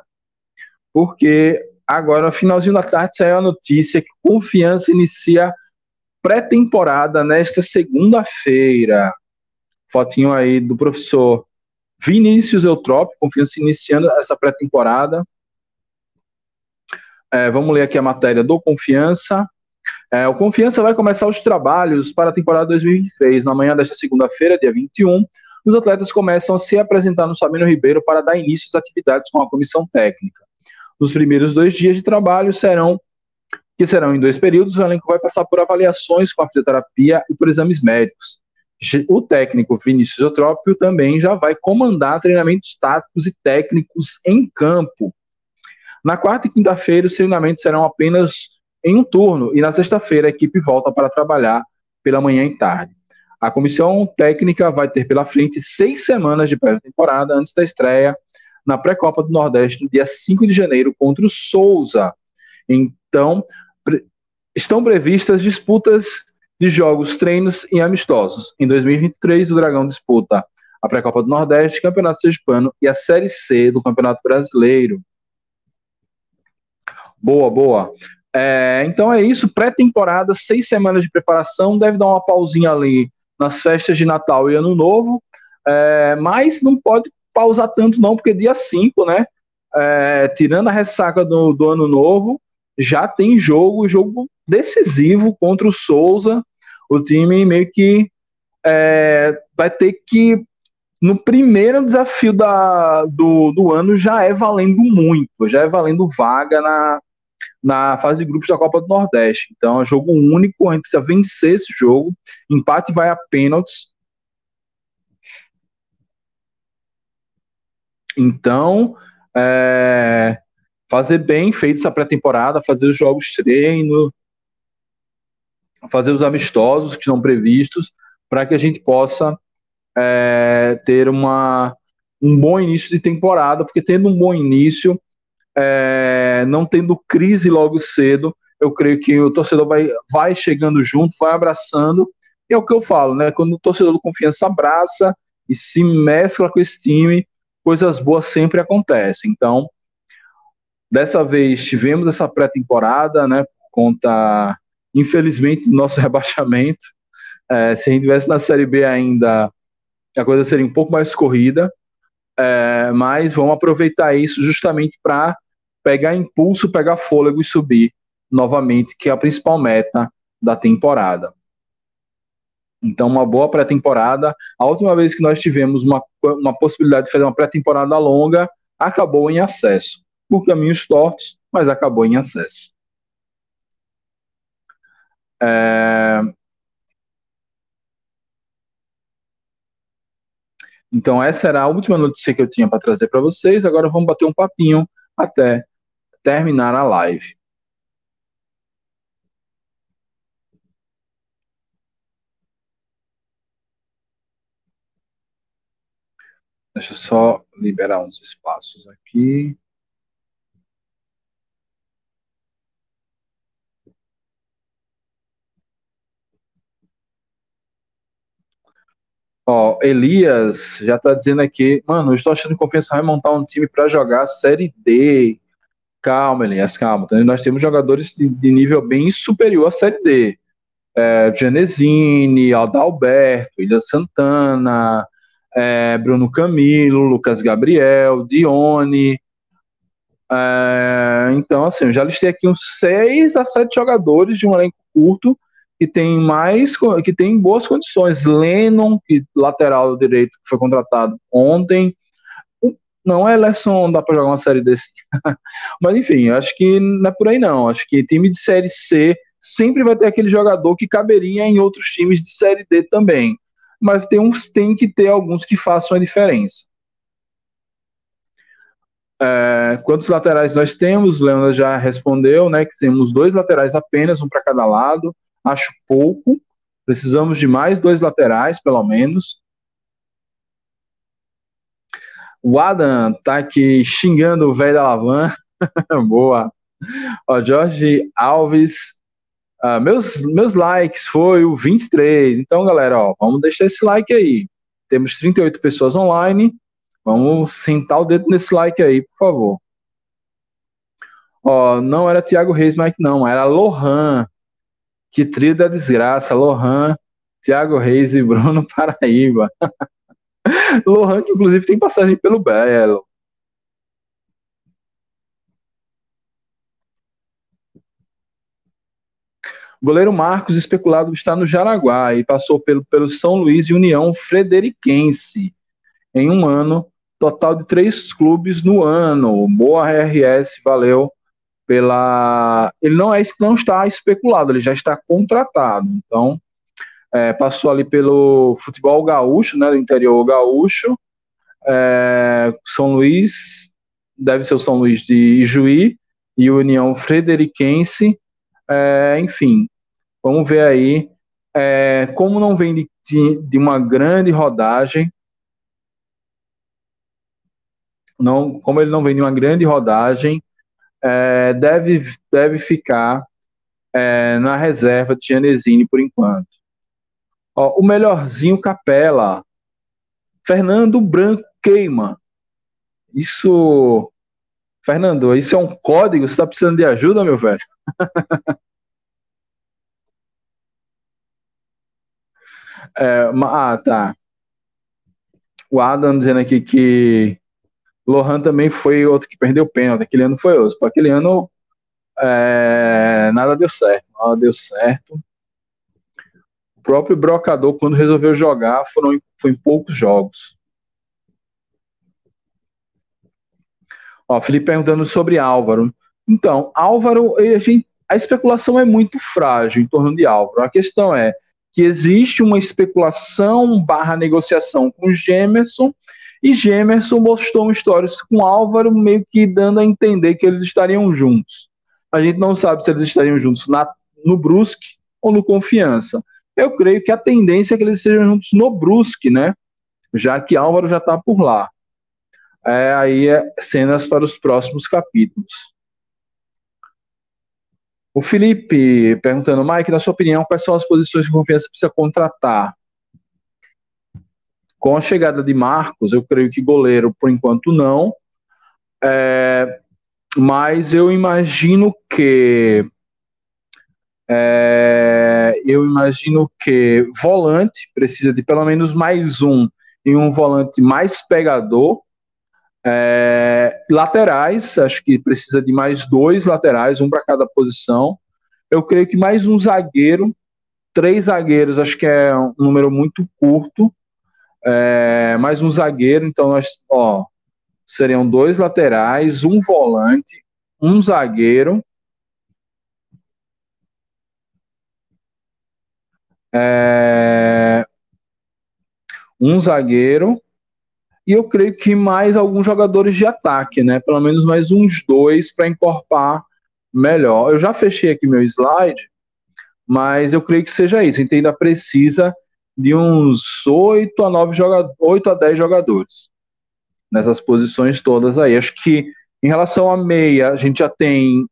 Porque agora, no finalzinho da tarde, saiu a notícia que Confiança inicia pré-temporada nesta segunda-feira. Fotinho aí do professor Vinícius Eutrópio, Confiança iniciando essa pré-temporada. É, vamos ler aqui a matéria do Confiança. É, o Confiança vai começar os trabalhos para a temporada 2023. Na manhã desta segunda-feira, dia 21, os atletas começam a se apresentar no Sabino Ribeiro para dar início às atividades com a comissão técnica. Nos primeiros dois dias de trabalho serão que serão em dois períodos, o elenco vai passar por avaliações com a fisioterapia e por exames médicos. O técnico Vinícius Eutrópio também já vai comandar treinamentos táticos e técnicos em campo, na quarta e quinta-feira, os treinamentos serão apenas em um turno, e na sexta-feira a equipe volta para trabalhar pela manhã e tarde. A comissão técnica vai ter pela frente seis semanas de pré-temporada antes da estreia na pré-copa do Nordeste, no dia 5 de janeiro, contra o Souza. Então, pre estão previstas disputas de jogos, treinos e amistosos. Em 2023, o Dragão disputa a pré-copa do Nordeste, Campeonato Sergipano e a Série C do Campeonato Brasileiro. Boa, boa. É, então é isso, pré-temporada, seis semanas de preparação, deve dar uma pausinha ali nas festas de Natal e Ano Novo, é, mas não pode pausar tanto não, porque dia 5, né, é, tirando a ressaca do, do Ano Novo, já tem jogo, jogo decisivo contra o Souza, o time meio que é, vai ter que no primeiro desafio da, do, do ano já é valendo muito, já é valendo vaga na, na fase de grupos da Copa do Nordeste. Então é jogo único, a gente precisa vencer esse jogo. Empate vai a pênaltis. Então, é, fazer bem feito essa pré-temporada, fazer os jogos treino, fazer os amistosos que estão previstos, para que a gente possa é, ter uma, um bom início de temporada, porque tendo um bom início, é, não tendo crise logo cedo, eu creio que o torcedor vai, vai chegando junto, vai abraçando, e é o que eu falo, né? Quando o torcedor do confiança abraça e se mescla com esse time, coisas boas sempre acontecem. Então, dessa vez tivemos essa pré-temporada, né? Por conta, infelizmente, do nosso (laughs) rebaixamento. É, se a gente tivesse na Série B ainda, a coisa seria um pouco mais corrida. É, mas vamos aproveitar isso justamente para pegar impulso, pegar fôlego e subir novamente, que é a principal meta da temporada. Então, uma boa pré-temporada. A última vez que nós tivemos uma, uma possibilidade de fazer uma pré-temporada longa, acabou em acesso. Por caminhos tortos, mas acabou em acesso. É, Então, essa era a última notícia que eu tinha para trazer para vocês. Agora vamos bater um papinho até terminar a live. Deixa eu só liberar uns espaços aqui. Ó, Elias já tá dizendo aqui, mano, eu estou achando que Confiança vai montar um time para jogar Série D. Calma, Elias, calma. Então, nós temos jogadores de, de, nível bem superior à Série D. É, Genesini, Adalberto, Ilha Santana, é, Bruno Camilo, Lucas Gabriel, Dione. É, então, assim, eu já listei aqui uns seis a sete jogadores de um elenco curto que tem mais, que tem boas condições. Lennon, que lateral direito que foi contratado ontem. Não é Lesson, dá para jogar uma série desse. (laughs) Mas enfim, acho que não é por aí não. Acho que time de série C sempre vai ter aquele jogador que caberia em outros times de série D também. Mas tem uns tem que ter alguns que façam a diferença. É, quantos laterais nós temos? Leandro já respondeu, né? Que temos dois laterais apenas, um para cada lado acho pouco. Precisamos de mais dois laterais, pelo menos. O Adam tá aqui xingando o velho da Lavan. (laughs) Boa. Ó, Jorge Alves. Uh, meus, meus likes foi o 23. Então, galera, ó, vamos deixar esse like aí. Temos 38 pessoas online. Vamos sentar o dedo nesse like aí, por favor. Ó, não era Thiago Reis, Mike, não. Era Lohan. Que trio da desgraça, Lohan, Thiago Reis e Bruno (laughs) Paraíba. Lohan, que inclusive tem passagem pelo Belo. O goleiro Marcos, especulado, está no Jaraguá e passou pelo, pelo São Luís e União Frederiquense. Em um ano, total de três clubes no ano. Boa RS, valeu pela. Ele não é não está especulado, ele já está contratado. Então, é, passou ali pelo futebol gaúcho, né, do interior gaúcho, é, São Luís, deve ser o São Luís de Ijuí e União Frederiquense, é, enfim, vamos ver aí. É, como não vem de, de, de uma grande rodagem, não, como ele não vem de uma grande rodagem, é, deve, deve ficar é, na reserva de Genesini por enquanto. Ó, o melhorzinho Capela. Fernando Branco queima. Isso Fernando, isso é um código? Você está precisando de ajuda, meu velho? (laughs) é, ah, tá. O Adam dizendo aqui que Lohan também foi outro que perdeu pênalti. Aquele ano foi outro. Aquele ano é, nada deu certo. Nada deu certo. O próprio Brocador, quando resolveu jogar, foram, foi em poucos jogos. Ó, Felipe perguntando sobre Álvaro. Então, Álvaro, a, gente, a especulação é muito frágil em torno de Álvaro. A questão é que existe uma especulação barra negociação com Gemerson e Gemerson mostrou um stories com Álvaro meio que dando a entender que eles estariam juntos. A gente não sabe se eles estariam juntos na, no Brusque ou no Confiança. Eu creio que a tendência é que eles estejam juntos no Brusque, né? Já que Álvaro já está por lá. É, aí é cenas para os próximos capítulos. O Felipe perguntando, Mike, na sua opinião, quais são as posições de confiança que precisa contratar? Com a chegada de Marcos, eu creio que goleiro, por enquanto, não. É, mas eu imagino que. É, eu imagino que volante precisa de pelo menos mais um e um volante mais pegador. É, laterais, acho que precisa de mais dois laterais, um para cada posição. Eu creio que mais um zagueiro, três zagueiros, acho que é um número muito curto. É, mais um zagueiro, então nós, ó, seriam dois laterais, um volante, um zagueiro. É, um zagueiro e eu creio que mais alguns jogadores de ataque, né? Pelo menos mais uns dois para encorpar melhor. Eu já fechei aqui meu slide, mas eu creio que seja isso. A gente ainda precisa de uns 8 a 9 jogadores, 8 a 10 jogadores nessas posições todas aí. Acho que em relação à meia, a gente já tem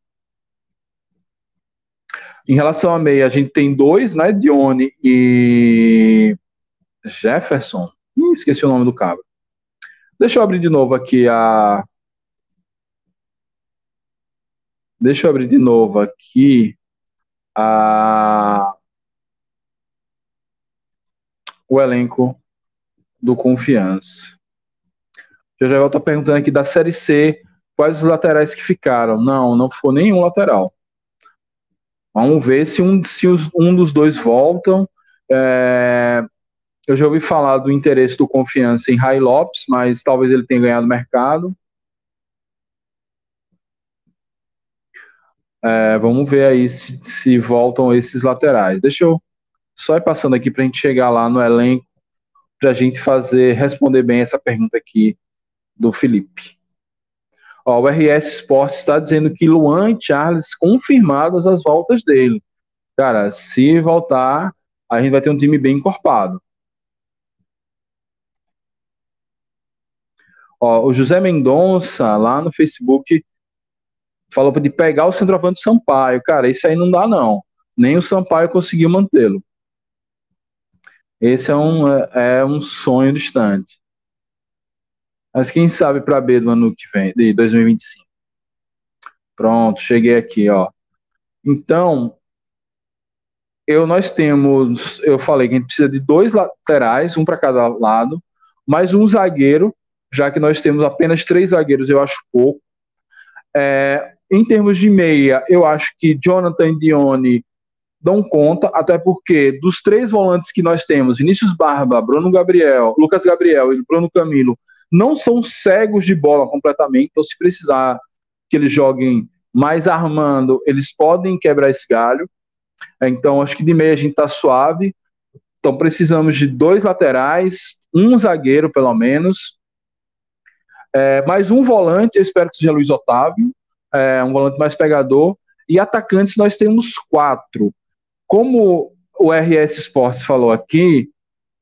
em relação à meia, a gente tem dois, né? Dione e Jefferson. Ih, esqueci o nome do cabra. Deixa eu abrir de novo aqui a. Deixa eu abrir de novo aqui a. O elenco do Confiança. Já já está perguntando aqui da Série C, quais os laterais que ficaram. Não, não foi nenhum lateral. Vamos ver se um, se os, um dos dois voltam. É, eu já ouvi falar do interesse do Confiança em Rai Lopes, mas talvez ele tenha ganhado mercado. É, vamos ver aí se, se, voltam esses laterais. Deixa eu só ir passando aqui para a gente chegar lá no elenco, para a gente fazer, responder bem essa pergunta aqui do Felipe. Ó, o RS Sports está dizendo que Luan e Charles confirmadas as voltas dele. Cara, se voltar, a gente vai ter um time bem encorpado. Ó, o José Mendonça, lá no Facebook, falou de pegar o centroavante Sampaio. Cara, isso aí não dá, não. Nem o Sampaio conseguiu mantê-lo. Esse é um, é, é um sonho distante. Mas quem sabe para B do ano que vem, de 2025. Pronto, cheguei aqui, ó. Então, eu nós temos, eu falei que a gente precisa de dois laterais, um para cada lado, mais um zagueiro já que nós temos apenas três zagueiros, eu acho pouco. É, em termos de meia, eu acho que Jonathan e Dione dão conta, até porque dos três volantes que nós temos, Vinícius Barba, Bruno Gabriel, Lucas Gabriel e Bruno Camilo, não são cegos de bola completamente, então se precisar que eles joguem mais armando, eles podem quebrar esse galho. Então, acho que de meia a gente está suave. Então, precisamos de dois laterais, um zagueiro, pelo menos, é, mais um volante, eu espero que seja Luiz Otávio, é, um volante mais pegador. E atacantes nós temos quatro. Como o RS Sports falou aqui,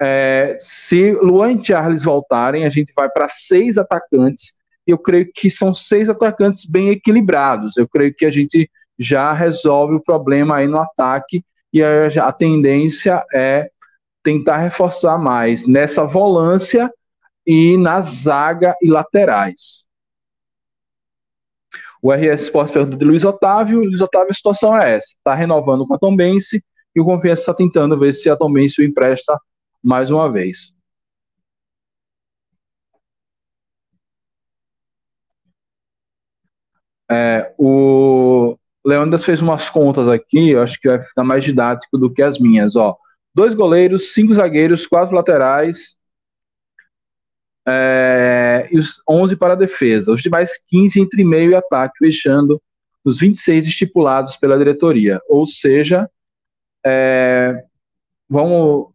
é, se Luan e Charles voltarem, a gente vai para seis atacantes. Eu creio que são seis atacantes bem equilibrados. Eu creio que a gente já resolve o problema aí no ataque e a, a tendência é tentar reforçar mais nessa volância e na zaga e laterais. O RS Sports pergunta de Luiz Otávio. Luiz Otávio, a situação é essa: está renovando com a Tombense e o Confiança está tentando ver se a Tombense o empresta mais uma vez. É, o Leônidas fez umas contas aqui, eu acho que vai ficar mais didático do que as minhas. Ó. Dois goleiros, cinco zagueiros, quatro laterais é, e os 11 para a defesa. Os demais 15 entre meio e ataque, fechando os 26 estipulados pela diretoria. Ou seja, é, vamos,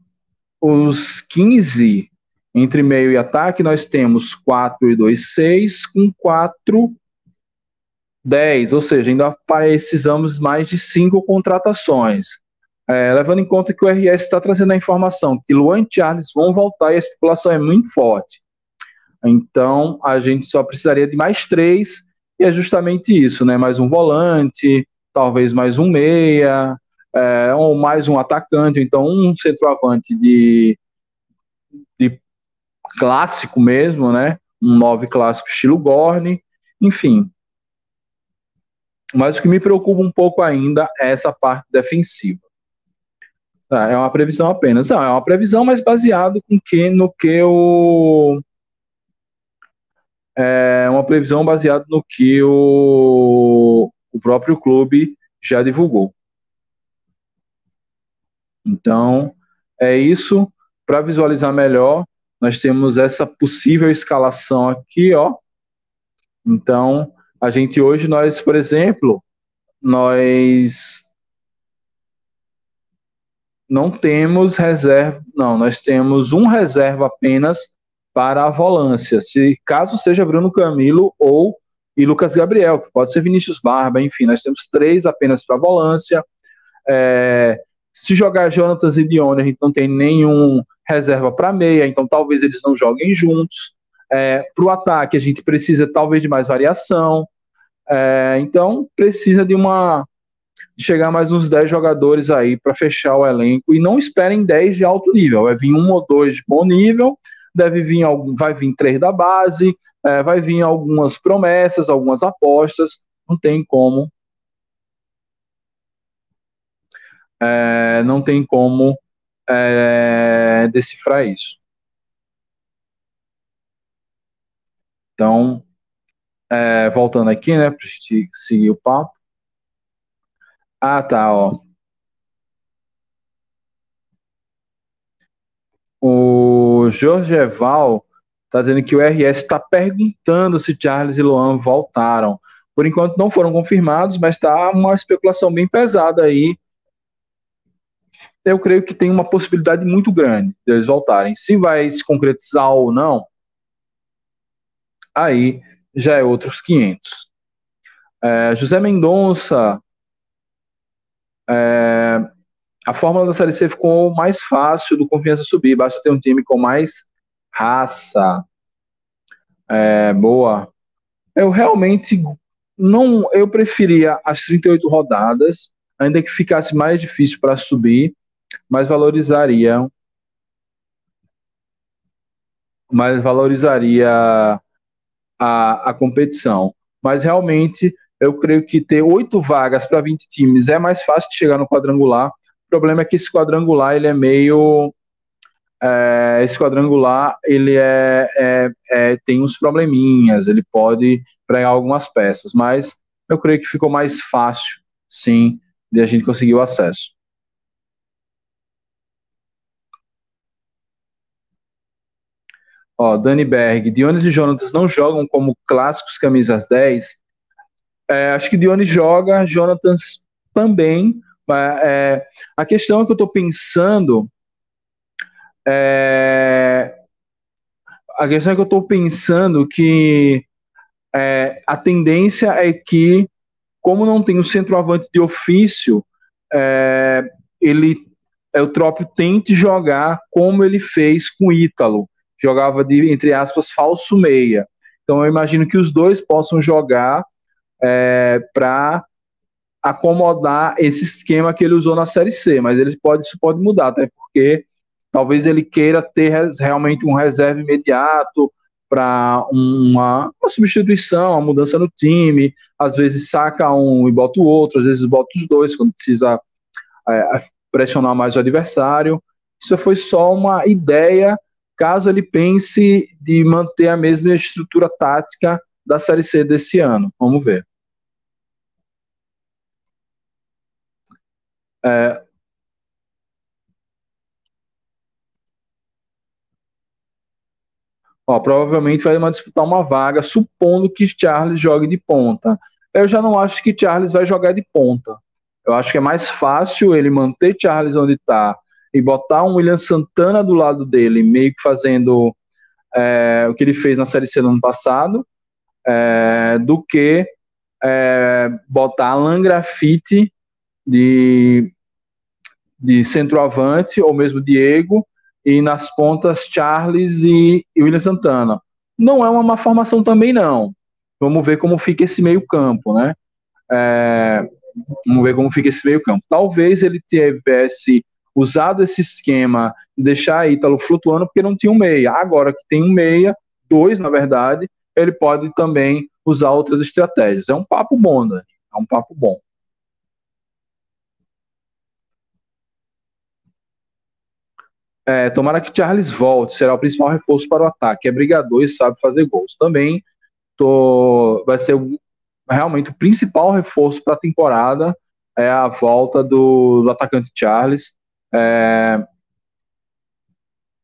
os 15 entre meio e ataque, nós temos 4 e 2, 6, com 4 10, ou seja, ainda precisamos mais de 5 contratações. É, levando em conta que o RS está trazendo a informação que Luan e Charles vão voltar e a especulação é muito forte. Então, a gente só precisaria de mais três, e é justamente isso, né? Mais um volante, talvez mais um meia, é, ou mais um atacante, então um centroavante de, de clássico mesmo, né? Um nove clássico estilo Gorne, enfim, mas o que me preocupa um pouco ainda é essa parte defensiva. Tá, é uma previsão apenas. Não, é uma previsão, mas baseado com que, no que o. É uma previsão baseada no que o, o próprio clube já divulgou. Então, é isso. Para visualizar melhor, nós temos essa possível escalação aqui, ó. Então, a gente hoje, nós, por exemplo, nós não temos reserva, não, nós temos um reserva apenas para a volância, se caso seja Bruno Camilo ou e Lucas Gabriel, que pode ser Vinícius Barba, enfim, nós temos três apenas para a volância. É, se jogar Jonatas e Dione, a gente não tem nenhum reserva para meia, então talvez eles não joguem juntos. É, para o ataque, a gente precisa talvez de mais variação. É, então, precisa de uma de chegar mais uns 10 jogadores aí para fechar o elenco. E não esperem 10 de alto nível. Vai vir um ou dois de bom nível, deve vir vai vir três da base, é, vai vir algumas promessas, algumas apostas. Não tem como. É, não tem como é, decifrar isso. Então, é, voltando aqui, né, pra gente seguir o papo. Ah, tá, ó. O Jorge Eval tá dizendo que o RS está perguntando se Charles e Luan voltaram. Por enquanto não foram confirmados, mas está uma especulação bem pesada aí. Eu creio que tem uma possibilidade muito grande deles voltarem. Se vai se concretizar ou não, aí já é outros 500. É, José Mendonça, é, a fórmula da Série C ficou mais fácil do Confiança subir, basta ter um time com mais raça. É, boa. Eu realmente não, eu preferia as 38 rodadas, ainda que ficasse mais difícil para subir, mas valorizaria mas valorizaria a, a competição. Mas realmente eu creio que ter oito vagas para 20 times é mais fácil de chegar no quadrangular. O problema é que esse quadrangular ele é meio é, esse quadrangular ele é, é, é, tem uns probleminhas, ele pode pregar algumas peças, mas eu creio que ficou mais fácil, sim, de a gente conseguir o acesso. Ó, Dani Berg, Dionis e Jonatas não jogam como clássicos camisas 10. É, acho que Dionis joga, Jonatas também. É, a questão é que eu estou pensando. É, a questão é que eu estou pensando que é, a tendência é que, como não tem o centroavante de ofício, é, ele, é, o Trópio tente jogar como ele fez com o Ítalo jogava de, entre aspas, falso meia. Então eu imagino que os dois possam jogar é, para acomodar esse esquema que ele usou na Série C, mas ele pode, isso pode mudar, até porque talvez ele queira ter realmente um reserva imediato para uma, uma, substituição, uma mudança no time, às vezes saca um e bota o outro, às vezes bota os dois quando precisa é, pressionar mais o adversário. Isso foi só uma ideia, caso ele pense de manter a mesma estrutura tática da Série C desse ano. Vamos ver. É, Ó, provavelmente vai disputar uma vaga, supondo que Charles jogue de ponta. Eu já não acho que Charles vai jogar de ponta. Eu acho que é mais fácil ele manter Charles onde está e botar um William Santana do lado dele, meio que fazendo é, o que ele fez na Série C no ano passado, é, do que é, botar Alan Graffiti de, de centroavante, ou mesmo Diego, e nas pontas Charles e, e William Santana. Não é uma má formação também, não. Vamos ver como fica esse meio campo, né? É, vamos ver como fica esse meio campo. Talvez ele tivesse usado esse esquema de deixar Ítalo flutuando porque não tinha um meia. Agora que tem um meia, dois na verdade, ele pode também usar outras estratégias. É um papo bom, né? É um papo bom. É, tomara que Charles volte, será o principal reforço para o ataque. É brigador e sabe fazer gols. Também tô, vai ser realmente o principal reforço para a temporada é a volta do, do atacante Charles. É,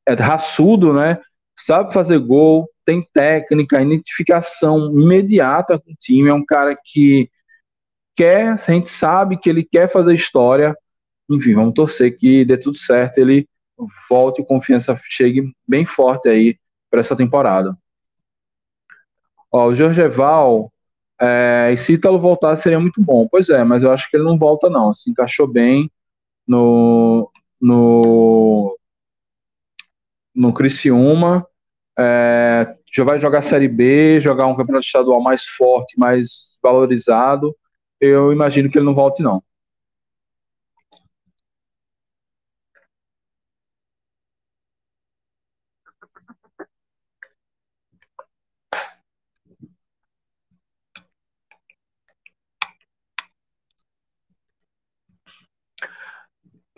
é raçudo, né? Sabe fazer gol, tem técnica, identificação imediata com o time. É um cara que quer, a gente sabe que ele quer fazer história. Enfim, vamos torcer que dê tudo certo. Ele volte e confiança chegue bem forte aí para essa temporada. Ó, o Jorgeval, é, se Ítalo voltar seria muito bom. Pois é, mas eu acho que ele não volta não. Se encaixou bem no no no Criciúma. É, já vai jogar Série B, jogar um campeonato estadual mais forte, mais valorizado. Eu imagino que ele não volte não.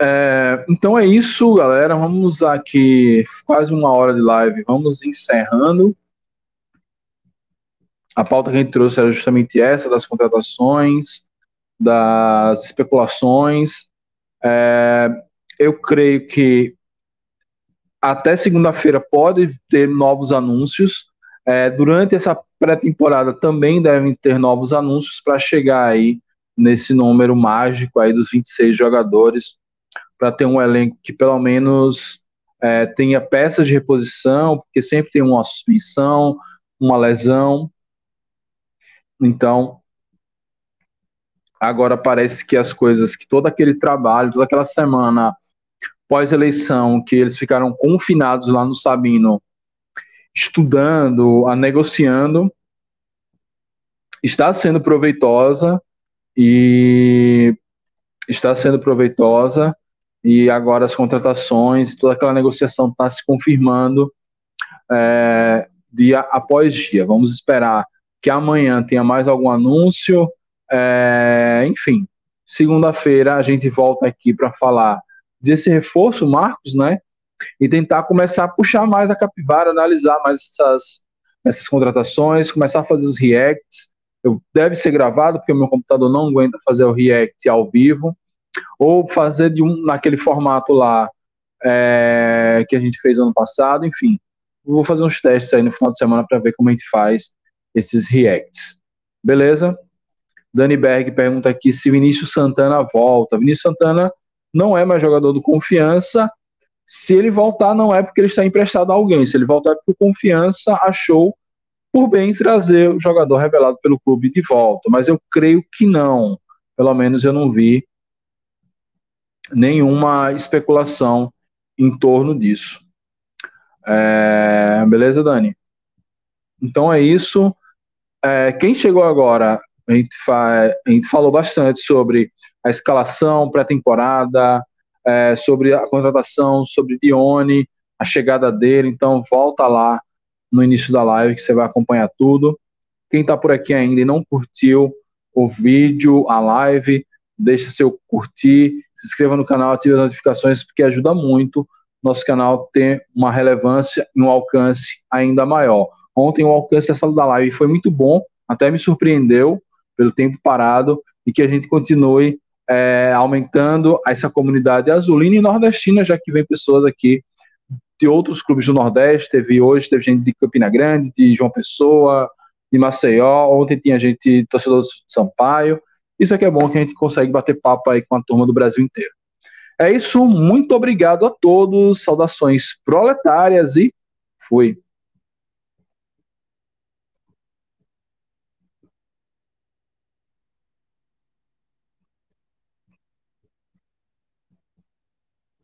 É, então é isso, galera. Vamos aqui, quase uma hora de live. Vamos encerrando. A pauta que a gente trouxe era justamente essa, das contratações, das especulações. É, eu creio que até segunda-feira pode ter novos anúncios. É, durante essa pré-temporada também devem ter novos anúncios para chegar aí nesse número mágico aí dos 26 jogadores para ter um elenco que pelo menos é, tenha peças de reposição, porque sempre tem uma suspensão, uma lesão. Então, agora parece que as coisas, que todo aquele trabalho, toda aquela semana pós-eleição, que eles ficaram confinados lá no Sabino, estudando, a negociando, está sendo proveitosa e está sendo proveitosa e agora as contratações, toda aquela negociação está se confirmando é, dia após dia. Vamos esperar que amanhã tenha mais algum anúncio. É, enfim, segunda-feira a gente volta aqui para falar desse reforço, Marcos, né? E tentar começar a puxar mais a capivara, analisar mais essas, essas contratações, começar a fazer os reacts. Eu, deve ser gravado, porque o meu computador não aguenta fazer o react ao vivo ou fazer de um naquele formato lá é, que a gente fez ano passado, enfim. Vou fazer uns testes aí no final de semana para ver como a gente faz esses reacts. Beleza? Dani Berg pergunta aqui se Vinícius Santana volta. Vinícius Santana não é mais jogador do Confiança. Se ele voltar, não é porque ele está emprestado a alguém. Se ele voltar, é porque o Confiança achou por bem trazer o jogador revelado pelo clube de volta. Mas eu creio que não. Pelo menos eu não vi nenhuma especulação em torno disso. É, beleza, Dani? Então é isso. É, quem chegou agora, a gente, fa a gente falou bastante sobre a escalação pré-temporada, é, sobre a contratação, sobre Dione, a chegada dele. Então volta lá no início da live, que você vai acompanhar tudo. Quem está por aqui ainda e não curtiu o vídeo, a live, deixa seu curtir, se inscreva no canal, ative as notificações, porque ajuda muito nosso canal ter uma relevância e um alcance ainda maior. Ontem o alcance dessa da live foi muito bom, até me surpreendeu pelo tempo parado e que a gente continue é, aumentando essa comunidade azulina e nordestina, já que vem pessoas aqui de outros clubes do Nordeste. Teve hoje, teve gente de Campina Grande, de João Pessoa, de Maceió. Ontem tinha gente torcedor de Sampaio. Isso aqui é bom que a gente consegue bater papo aí com a turma do Brasil inteiro. É isso, muito obrigado a todos, saudações proletárias e fui.